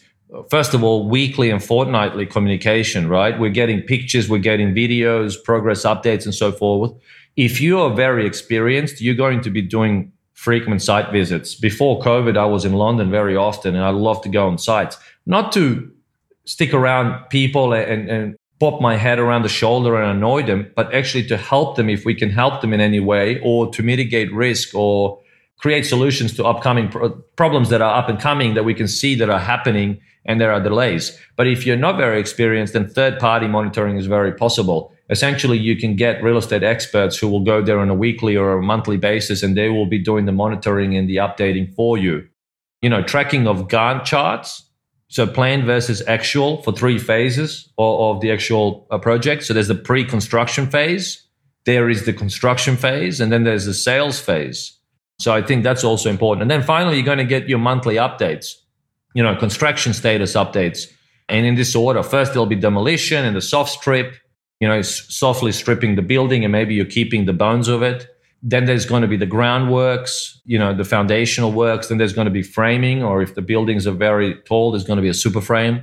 first of all weekly and fortnightly communication. Right? We're getting pictures, we're getting videos, progress updates, and so forth if you are very experienced, you're going to be doing frequent site visits. Before COVID, I was in London very often and I love to go on sites, not to stick around people and, and pop my head around the shoulder and annoy them, but actually to help them if we can help them in any way or to mitigate risk or create solutions to upcoming pro- problems that are up and coming that we can see that are happening and there are delays. But if you're not very experienced, then third party monitoring is very possible essentially you can get real estate experts who will go there on a weekly or a monthly basis and they will be doing the monitoring and the updating for you. You know tracking of gantt charts so plan versus actual for three phases of, the actual uh, project. So there's the pre-construction phase there is the construction phase and then there's the sales phase. So i think that's also important. And then finally you're going to get your monthly updates you know construction status updates. And in this order first there'll be demolition and the soft strip you know, it's softly stripping the building and maybe you're keeping the bones of it. Then there's going to be the groundworks, you know, the foundational works. Then there's going to be framing, or if the buildings are very tall, there's going to be a super frame.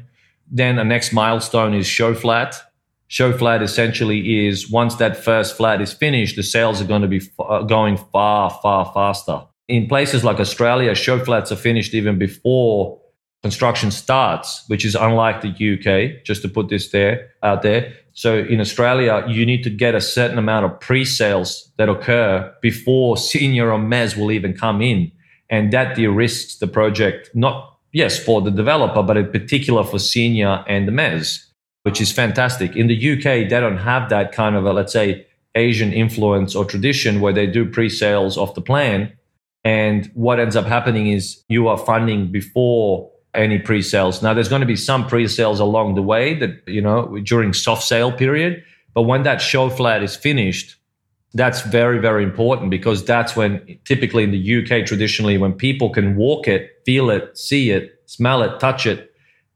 Then the next milestone is show flat. Show flat essentially is once that first flat is finished, the sales are going to be f- uh, going far, far faster. In places like Australia, show flats are finished even before construction starts, which is unlike the UK, just to put this there out there. So in Australia, you need to get a certain amount of pre-sales that occur before senior or mezz will even come in. And that de-risks the project, not, yes, for the developer, but in particular for senior and the mezz, which is fantastic. In the UK, they don't have that kind of a, let's say, Asian influence or tradition where they do pre-sales off the plan. And what ends up happening is you are funding before any pre-sales. Now there's going to be some pre-sales along the way that, you know, during soft sale period, but when that show flat is finished, that's very, very important because that's when typically in the UK, traditionally, when people can walk it, feel it, see it, smell it, touch it,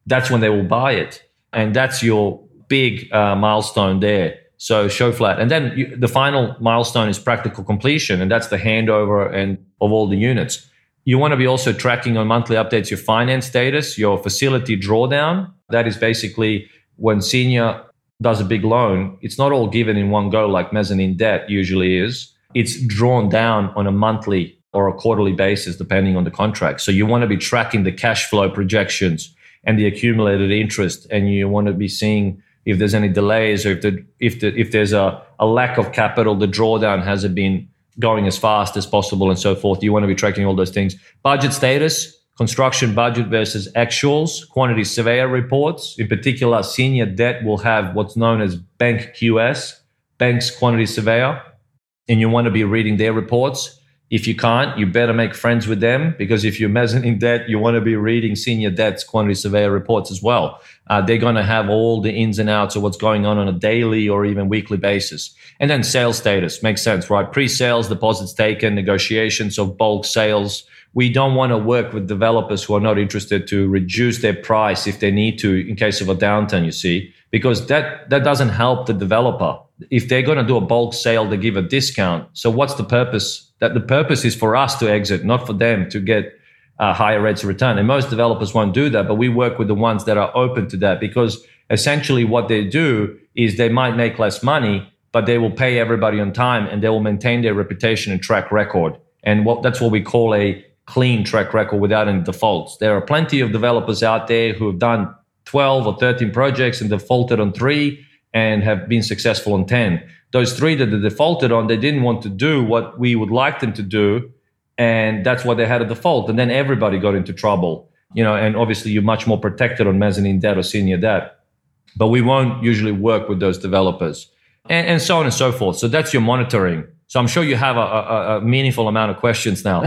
that's when they will buy it. And that's your big uh, milestone there. So show flat. And then you, the final milestone is practical completion. And that's the handover and of all the units. You want to be also tracking on monthly updates your finance status, your facility drawdown. That is basically when senior does a big loan, it's not all given in one go like mezzanine debt usually is. It's drawn down on a monthly or a quarterly basis, depending on the contract. So you want to be tracking the cash flow projections and the accumulated interest, and you want to be seeing if there's any delays or if the, if the, if there's a, a lack of capital, the drawdown hasn't been going as fast as possible and so forth. You want to be tracking all those things. Budget status, construction budget versus actuals, quantity surveyor reports. In particular, senior debt will have what's known as bank QS, bank's quantity surveyor, and you want to be reading their reports. If you can't, you better make friends with them because if you're mezzanine [laughs] debt, you want to be reading senior debts quantity surveyor reports as well. Uh, they're going to have all the ins and outs of what's going on on a daily or even weekly basis. And then sales status makes sense, right? Pre-sales, deposits taken, negotiations of bulk sales. We don't want to work with developers who are not interested to reduce their price if they need to in case of a downturn, you see, because that, that doesn't help the developer. If they're going to do a bulk sale, they give a discount. So what's the purpose that the purpose is for us to exit, not for them to get uh, higher rates of return. And most developers won't do that, but we work with the ones that are open to that because essentially what they do is they might make less money, but they will pay everybody on time and they will maintain their reputation and track record. And what that's what we call a clean track record without any defaults. There are plenty of developers out there who have done 12 or 13 projects and defaulted on three and have been successful on 10 those three that they defaulted on, they didn't want to do what we would like them to do. And that's why they had a default. And then everybody got into trouble, you know, and obviously you're much more protected on mezzanine debt or senior debt. But we won't usually work with those developers and, and so on and so forth. So that's your monitoring. So I'm sure you have a, a, a meaningful amount of questions now. [laughs]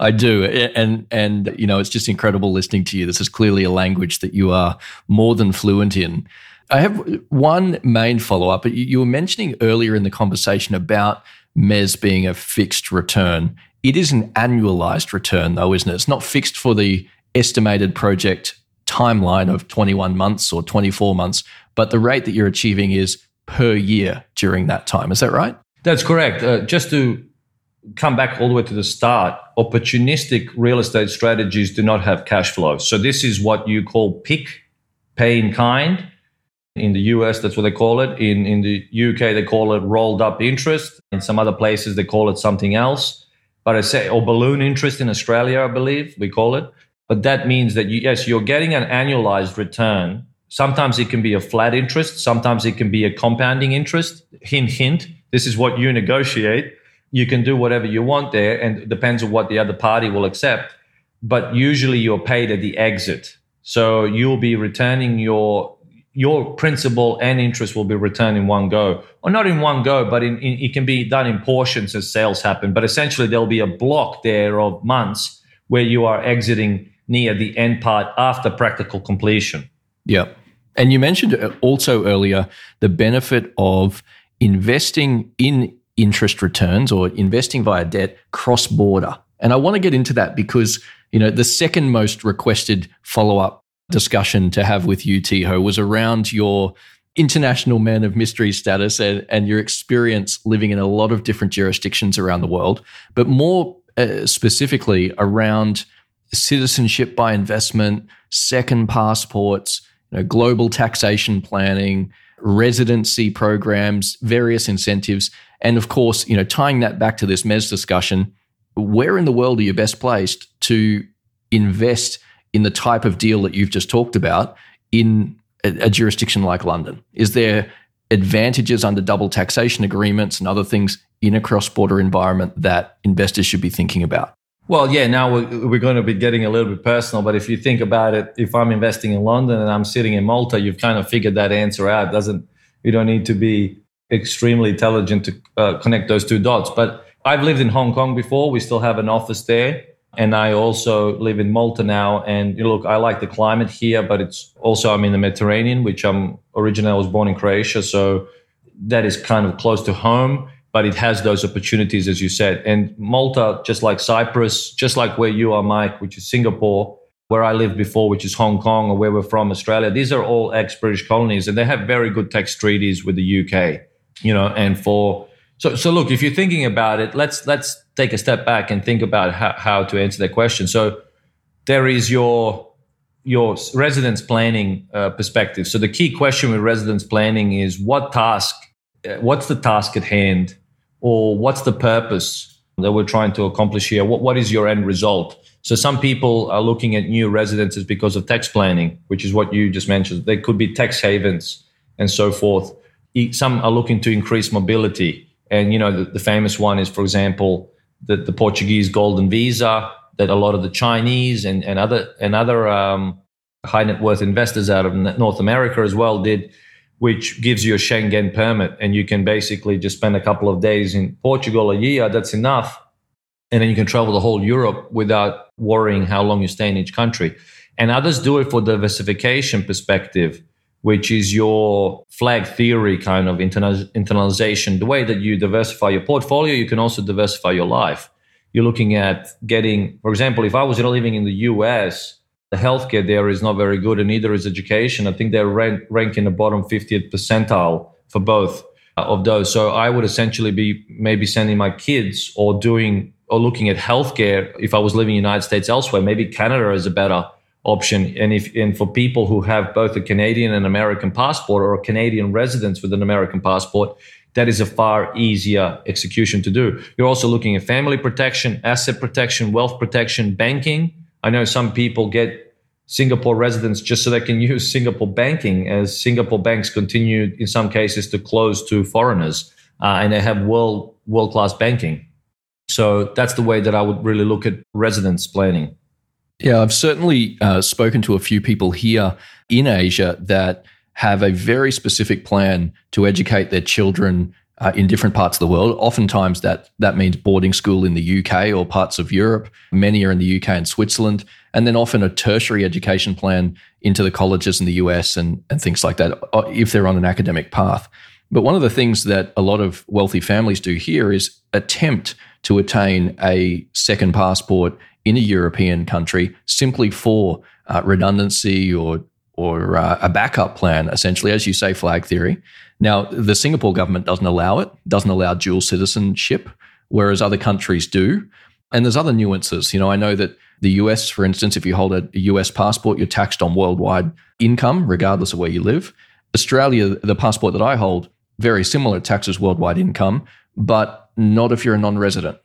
I do, and and you know it's just incredible listening to you. This is clearly a language that you are more than fluent in. I have one main follow up. You were mentioning earlier in the conversation about mezz being a fixed return. It is an annualized return, though, isn't it? It's not fixed for the estimated project timeline of 21 months or 24 months, but the rate that you're achieving is per year during that time. Is that right? That's correct. Uh, just to come back all the way to the start, opportunistic real estate strategies do not have cash flow. So this is what you call PIK, pay in kind. In the US, that's what they call it. In, in the UK, they call it rolled up interest. In some other places, they call it something else. But I say, or balloon interest in Australia, I believe we call it. But that means that, you, yes, you're getting an annualized return. Sometimes it can be a flat interest. Sometimes it can be a compounding interest. Hint, hint. This is what you negotiate. You can do whatever you want there, and it depends on what the other party will accept. But usually you're paid at the exit. So you'll be returning your your principal and interest will be returned in one go, or not in one go, but in, in, it can be done in portions as sales happen. But essentially, there'll be a block there of months where you are exiting near the end part after practical completion. Yeah. And you mentioned uh, also earlier the benefit of investing in interest returns or investing via debt cross border. And I want to get into that because, you know, the second most requested follow up discussion to have with you, Tiho, was around your international man of mystery status and, and your experience living in a lot of different jurisdictions around the world, but more uh, specifically around citizenship by investment, second passports, you know, global taxation planning, residency programs, various incentives, and of course, you know, tying that back to this mezz discussion, where in the world are you best placed to invest in the type of deal that you've just talked about in a, a jurisdiction like London? Is there advantages under double taxation agreements and other things in a cross border environment that investors should be thinking about? Well, yeah, now we're, we're, going to be getting a little bit personal, but if you think about it, if I'm investing in London and I'm sitting in Malta, you've kind of figured that answer out. Doesn't you don't need to be extremely intelligent to uh, connect those two dots. But I've lived in Hong Kong before. We still have an office there and I also live in Malta now. And you know, look, I like the climate here, but it's also I'm in the Mediterranean, which I'm originally I was born in Croatia, so that is kind of close to home. But it has those opportunities, as you said. And Malta, just like Cyprus, just like where you are, Mike, which is Singapore, where I lived before, which is Hong Kong, or where we're from, Australia. These are all ex-British colonies, and they have very good tax treaties with the UK. You know, and for so so look, if you're thinking about it, let's let's take a step back and think about how, how to answer that question. So there is your your residence planning uh, perspective. So the key question with residence planning is what task, uh, what's the task at hand, or what's the purpose that we're trying to accomplish here? What what is your end result? So some people are looking at new residences because of tax planning, which is what you just mentioned. They could be tax havens and so forth. Some are looking to increase mobility. And you know the, the famous one is, for example, the, the Portuguese golden visa that a lot of the Chinese and, and other and other um, high net worth investors out of North America as well did, which gives you a Schengen permit. And you can basically just spend a couple of days in Portugal a year. That's enough. And then you can travel the whole Europe without worrying how long you stay in each country. And others do it for diversification perspective, which is your flag theory kind of internalization. The way that you diversify your portfolio, you can also diversify your life. You're looking at getting, for example, if I was living in the US, the healthcare there is not very good, and neither is education. I think they're rank, in the bottom 50th percentile for both uh, of those. So I would essentially be maybe sending my kids or doing or looking at healthcare if I was living in the United States elsewhere. Maybe Canada is a better option. And if and for people who have both a Canadian and American passport or a Canadian residence with an American passport, that is a far easier execution to do. You're also looking at family protection, asset protection, wealth protection, banking I know some people get Singapore residence just so they can [laughs] use Singapore banking, as Singapore banks continue in some cases to close to foreigners, uh, and they have world world class banking. So that's the way that I would really look at residence planning. Yeah, I've certainly uh, spoken to a few people here in Asia that have a very specific plan to educate their children uh, in different parts of the world. Oftentimes, that that means boarding school in the UK or parts of Europe. Many are in the UK and Switzerland, and then often a tertiary education plan into the colleges in the US and and things like that uh, if they're on an academic path. But one of the things that a lot of wealthy families do here is attempt to attain a second passport in a European country simply for uh, redundancy or or uh, a backup plan, essentially, as you say, flag theory. Now, the Singapore government doesn't allow it, doesn't allow dual citizenship, whereas other countries do. And there's other nuances. You know, I know that the US, for instance, if you hold a US passport, you're taxed on worldwide income, regardless of where you live. Australia, the passport that I hold, very similar, taxes worldwide income, but not if you're a non resident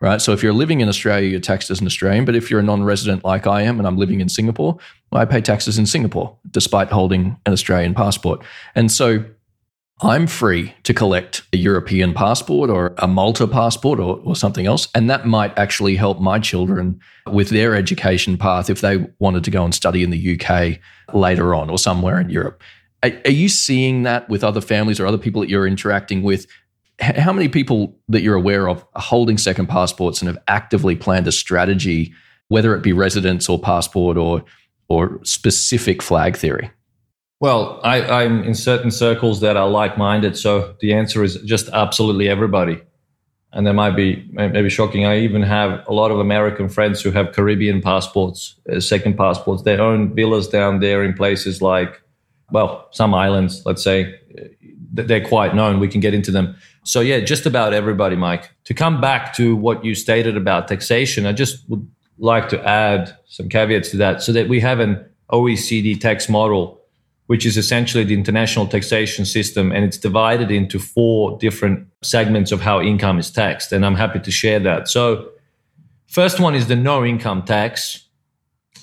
right? So if you're living in Australia, you're taxed as an Australian. But if you're a non-resident like I am and I'm living in Singapore, I pay taxes in Singapore despite holding an Australian passport. And so I'm free to collect a European passport or a Malta passport or, or, something else. And that might actually help my children with their education path if they wanted to go and study in the UK later on or somewhere in Europe. Are, are you seeing that with other families or other people that you're interacting with? How many people that you're aware of are holding second passports and have actively planned a strategy, whether it be residence or passport or, or specific flag theory? Well, I, am in certain circles that are like minded. So the answer is just absolutely everybody. And that might be maybe shocking. I even have a lot of American friends who have Caribbean passports, uh, second passports. They own villas down there in places like, well, some islands, let's say. They're quite known. We can get into them. So, yeah, just about everybody, Mike. To come back to what you stated about taxation, I just would like to add some caveats to that so that we have an OECD tax model which is essentially the international taxation system. And it's divided into four different segments of how income is taxed. And I'm happy to share that. So, first one is the no income tax.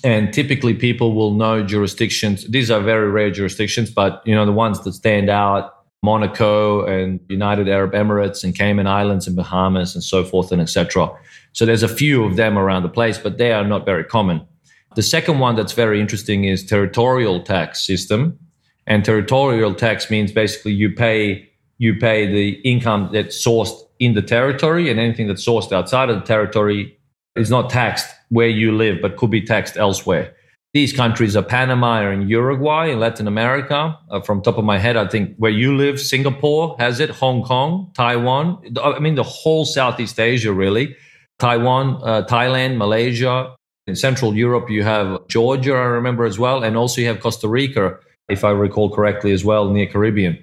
And typically people will know jurisdictions. These are very rare jurisdictions, but you know, the ones that stand out, Monaco and United Arab Emirates and Cayman Islands and Bahamas and so forth and etc. So there's a few of them around the place, but they are not very common. The second one that's very interesting is territorial tax system. And territorial tax means basically you pay you pay the income that's sourced in the territory and anything that's sourced outside of the territory is not taxed where you live but could be taxed elsewhere. These countries are Panama and Uruguay in Latin America. Uh, from top of my head, I think where you live, Singapore has it, Hong Kong, Taiwan. I mean, the whole Southeast Asia, really. Taiwan, uh, Thailand, Malaysia, in Central Europe, you have Georgia, I remember as well, and also you have Costa Rica, if I recall correctly, as well, near Caribbean.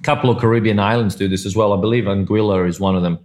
A couple of Caribbean islands do this as well. I believe Anguilla is one of them.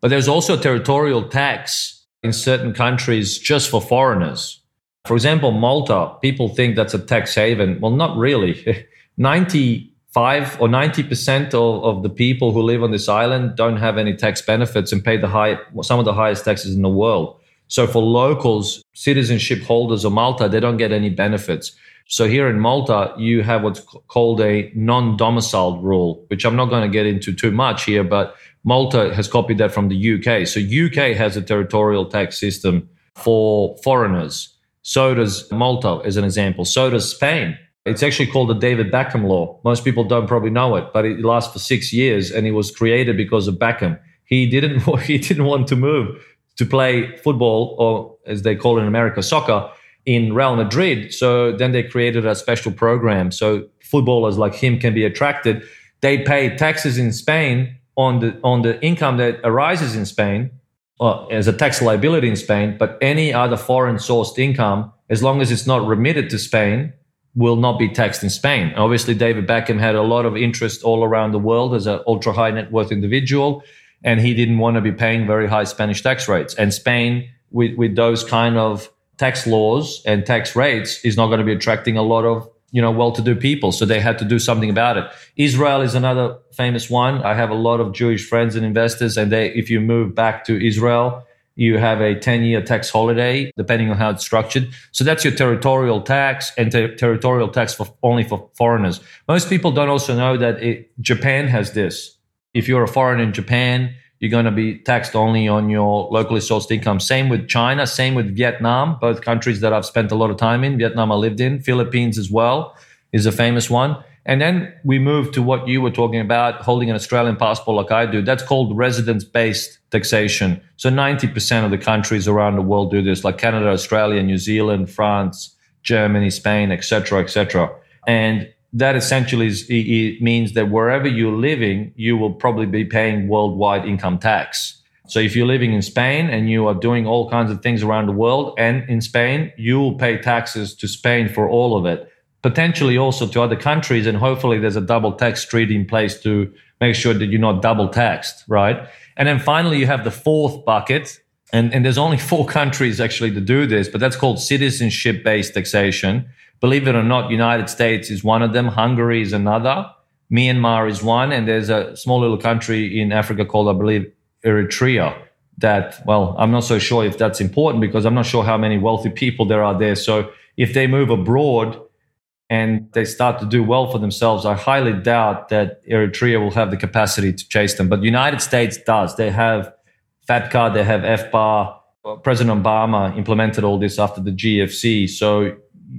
But there's also a territorial tax in certain countries just for foreigners. For example, Malta, people think that's a tax haven. Well, not really. [laughs] 95 or 90% of, of the people who live on this island don't have any tax benefits and pay the high, some of the highest taxes in the world. So for locals, citizenship holders of Malta, they don't get any benefits. So here in Malta, you have what's called a non-domiciled rule, which I'm not going to get into too much here, but Malta has copied that from the UK. So UK has a territorial tax system for foreigners. So does Malta, as an example. So does Spain. It's actually called the David Beckham Law. Most people don't probably know it, but it lasts for six years and it was created because of Beckham. He didn't, [laughs] he didn't want to move to play football or as they call it in America, soccer in Real Madrid. So then they created a special program. So footballers like him can be attracted. They pay taxes in Spain on the, on the income that arises in Spain as a tax liability in Spain, but any other foreign sourced income, as long as it's not remitted to Spain, will not be taxed in Spain. Obviously, David Beckham had a lot of interest all around the world as an ultra high net worth individual, and he didn't want to be paying very high Spanish tax rates. And Spain, with, with those kind of tax laws and tax rates, is not going to be attracting a lot of you know well-to-do people. So they had to do something about it. Israel is another famous one. I have a lot of jewish friends and investors and they if you move back to israel you have a 10-year tax holiday depending on how it's structured. So that's your territorial tax and ter- territorial tax for only for foreigners. Most people don't also know that it, japan has this if you're a foreigner in japan you're going to be taxed only on your locally sourced income. Same with China, same with Vietnam, both countries that I've spent a lot of time in. Vietnam I lived in, Philippines as well is a famous one. And then we move to what you were talking about, holding an Australian passport like I do. That's called residence based taxation. So 90% of the countries around the world do this, like Canada, Australia, New Zealand, France, Germany, Spain, etc., etc. And that essentially is, it means that wherever you're living, you will probably be paying worldwide income tax. So if you're living in Spain and you are doing all kinds of things around the world and in Spain, you will pay taxes to Spain for all of it, potentially also to other countries. And hopefully there's a double tax treaty in place to make sure that you're not double taxed, right? And then finally, you have the fourth bucket. And, and there's only [laughs] four countries actually to do this, but that's called citizenship based taxation. Believe it or not, United States is one of them. Hungary is another. Myanmar is one. And there's a small little country in Africa called, I believe, Eritrea that, well, I'm not so sure if that's important because I'm not sure how many wealthy people there are there. So if they move abroad and they start to do well for themselves, I highly doubt that Eritrea will have the capacity to chase them. But the United States does. They have FATCA, they have FBAR. President Obama implemented all this after the GFC. So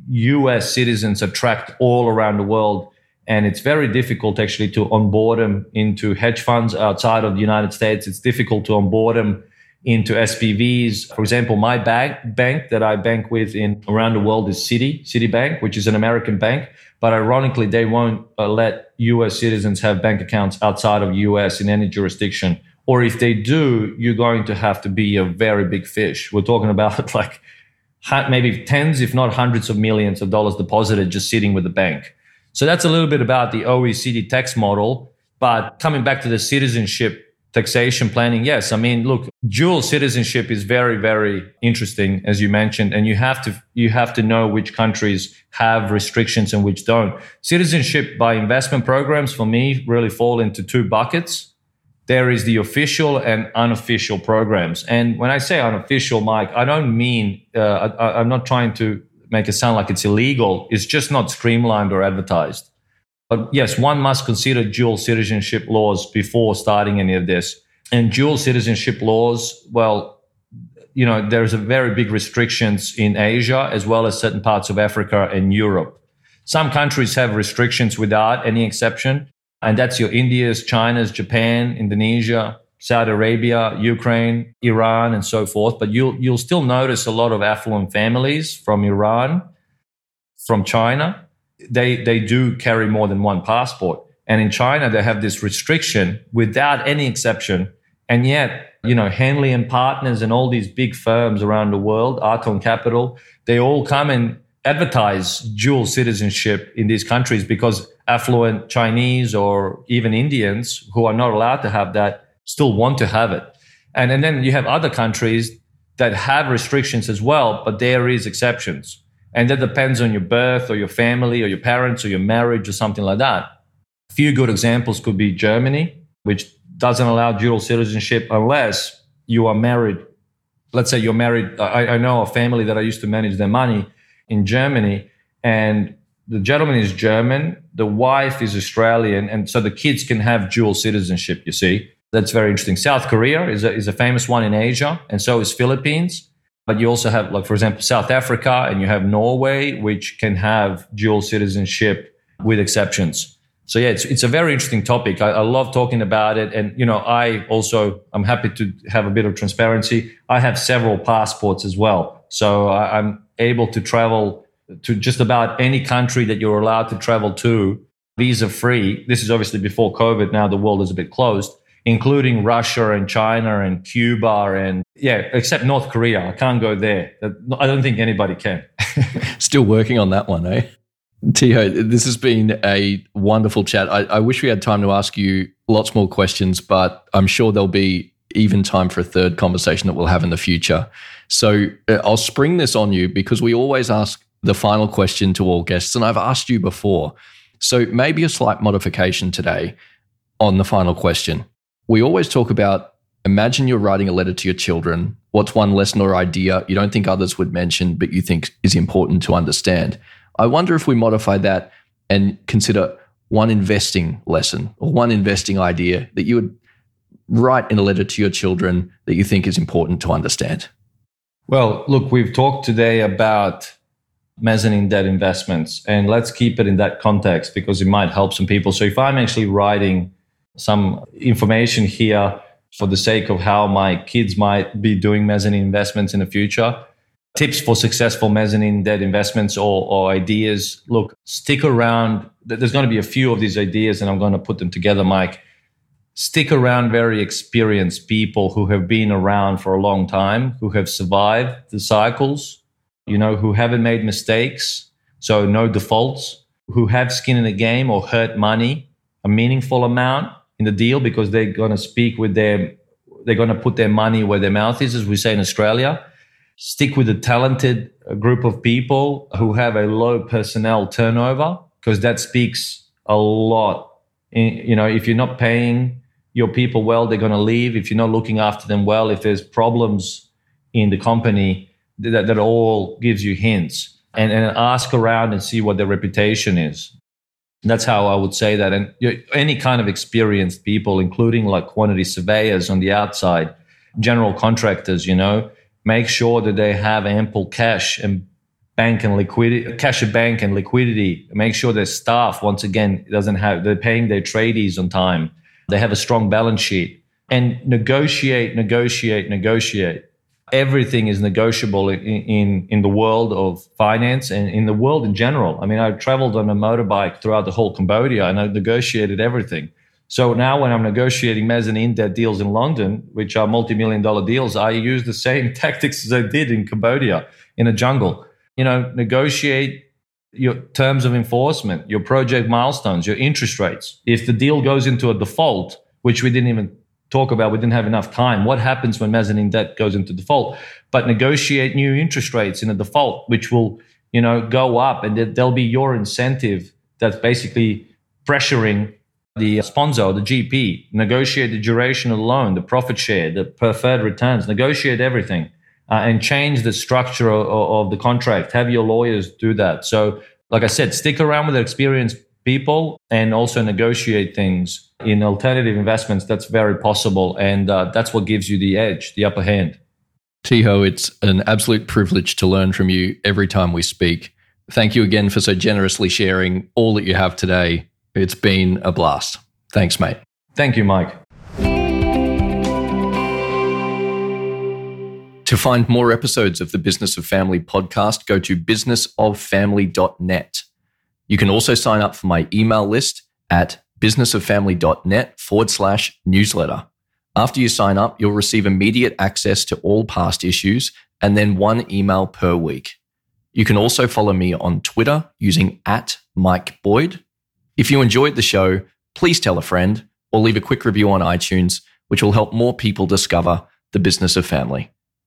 US citizens attract all around the world. And it's very difficult actually to onboard them into hedge funds outside of the United States. It's difficult to onboard them into SPVs. For example, my bank, bank that I bank with in around the world is Citi, Citibank, which is an American bank. But ironically, they won't uh, let US citizens have bank accounts outside of US in any jurisdiction. Or if they do, you're going to have to be a very big fish. We're talking about [laughs] like maybe tens, if not hundreds of millions of dollars deposited just sitting with the bank. So that's a little bit about the OECD tax model. But coming back to the citizenship taxation planning, yes, I mean, look, dual citizenship is very, very interesting, as you mentioned, and you have to you have to know which countries have restrictions and which don't. Citizenship by investment programs for me really fall into two buckets there is the official and unofficial programs. And when I say unofficial, Mike, I don't mean, uh, I, I'm not trying to make it sound like it's illegal. It's just not streamlined or advertised. But yes, one must consider dual citizenship laws before starting any of this. And dual citizenship laws, well, you know, there's a very big restrictions in Asia as well as certain parts of Africa and Europe. Some countries have restrictions without any exception. And that's your India's, China's, Japan, Indonesia, Saudi Arabia, Ukraine, Iran, and so forth. But you'll, you'll still notice a lot of affluent families from Iran, from China. They, they do carry more than one passport. And in China, they have this restriction without any exception. And yet, you know, Henley and Partners and all these big firms around the world, Arton Capital, they all come and advertise dual citizenship in these countries because affluent Chinese or even Indians who are not allowed to have that still want to have it. And, and then you have other countries that have restrictions as well, but there is exceptions. And that depends on your birth or your family or your parents or your marriage or something like that. A few good examples could be Germany, which doesn't allow dual citizenship unless you are married. Let's say you're married. I, I know a family that I used to manage their money in Germany, and the gentleman is German, the wife is Australian, and so the kids can have dual citizenship. You see, that's very interesting. South Korea is a, is a famous one in Asia, and so is Philippines. But you also have, like, for example, South Africa and you have Norway, which can have dual citizenship with exceptions. So yeah, it's, it's a very interesting topic. I, I love talking about it. And, you know, I also, I'm happy to have a bit of transparency. I have several passports as well. So I, I'm able to travel to just about any country that you're allowed to travel to visa free. This is obviously before COVID. Now the world is a bit closed, including Russia and China and Cuba and yeah, except North Korea. I can't go there. I don't think anybody can. [laughs] Still working on that one, eh? Tiho, this has been a wonderful chat. I, I, wish we had time to ask you lots more questions, but I'm sure there'll be even time for a third conversation that we'll have in the future. So uh, I'll spring this on you because we always ask the final question to all guests, and I've asked you before. So maybe a slight modification today on the final question. We always talk about imagine you're writing a letter to your children. What's one lesson or idea you don't think others would mention, but you think is important to understand? I wonder if we modify that and consider one investing lesson or one investing idea that you would write in a letter to your children that you think is important to understand. Well, look, we've talked today about mezzanine debt investments. And let's keep it in that context because it might help some people. So if I'm actually writing some information here for the sake of how my kids might be doing mezzanine investments in the future, tips for successful mezzanine debt investments or, or ideas, look, stick around. There's going to be a few of these ideas and I'm going to put them together, Mike. Stick around very experienced people who have been around for a long time, who have survived the cycles, you know, who haven't made mistakes, so no defaults, who have skin in the game or hurt money, a meaningful amount in the deal because they're going to speak with their, they're going to put their money where their mouth is, as we say in Australia. Stick with a talented uh, group of people who have a low personnel turnover because that speaks a lot. You know, if you're not paying your people well, they're going to leave. If you're not looking after them well, if there's problems in the company, that, that all gives you hints and, and ask around and see what their reputation is. That's how I would say that. And you know, any kind of experienced people, including like quantity surveyors on the outside, general contractors, you know, make sure that they have ample cash and bank and liquidity, cash at bank and liquidity. Make sure their staff, once again, doesn't have, they're paying their tradies on time. They have a strong balance sheet and negotiate, negotiate, negotiate everything is negotiable in, in, in the world of finance and in the world in general. I mean, I traveled on a motorbike throughout the whole Cambodia and I negotiated everything. So now when I'm negotiating mezzanine debt deals in London, which are multi-million dollar deals, I use the same [laughs] tactics as I did in Cambodia in a jungle. You know, negotiate your terms of enforcement, your project milestones, your interest rates. If the deal goes into a default, which we didn't even talk about we didn't have enough time what happens when mezzanine debt goes into default? But negotiate new interest rates in a default which will you know go up and there'll be your incentive that's basically pressuring the sponsor the gp negotiate the duration of the loan the profit share the preferred returns. Negotiate everything uh, and change the structure of, of the contract. Have your lawyers do that. So like i said stick around with experienced people and also negotiate things in alternative investments. That's very possible and uh, that's what gives you the edge the upper hand. Tiho it's an absolute privilege to learn from you every time we speak. Thank you again for so generously sharing all that you have today. It's been a blast. Thanks mate. Thank you mike To find more episodes of the Business of Family podcast, go to businessoffamily.net. You can also sign up for my email list at businessoffamily.net forward slash newsletter. After you sign up, you'll receive immediate access to all past issues and then one email per week. You can also follow me on Twitter using at Mike Boyd. If you enjoyed the show, please tell a friend or leave a quick review on iTunes, which will help more people discover the business of family.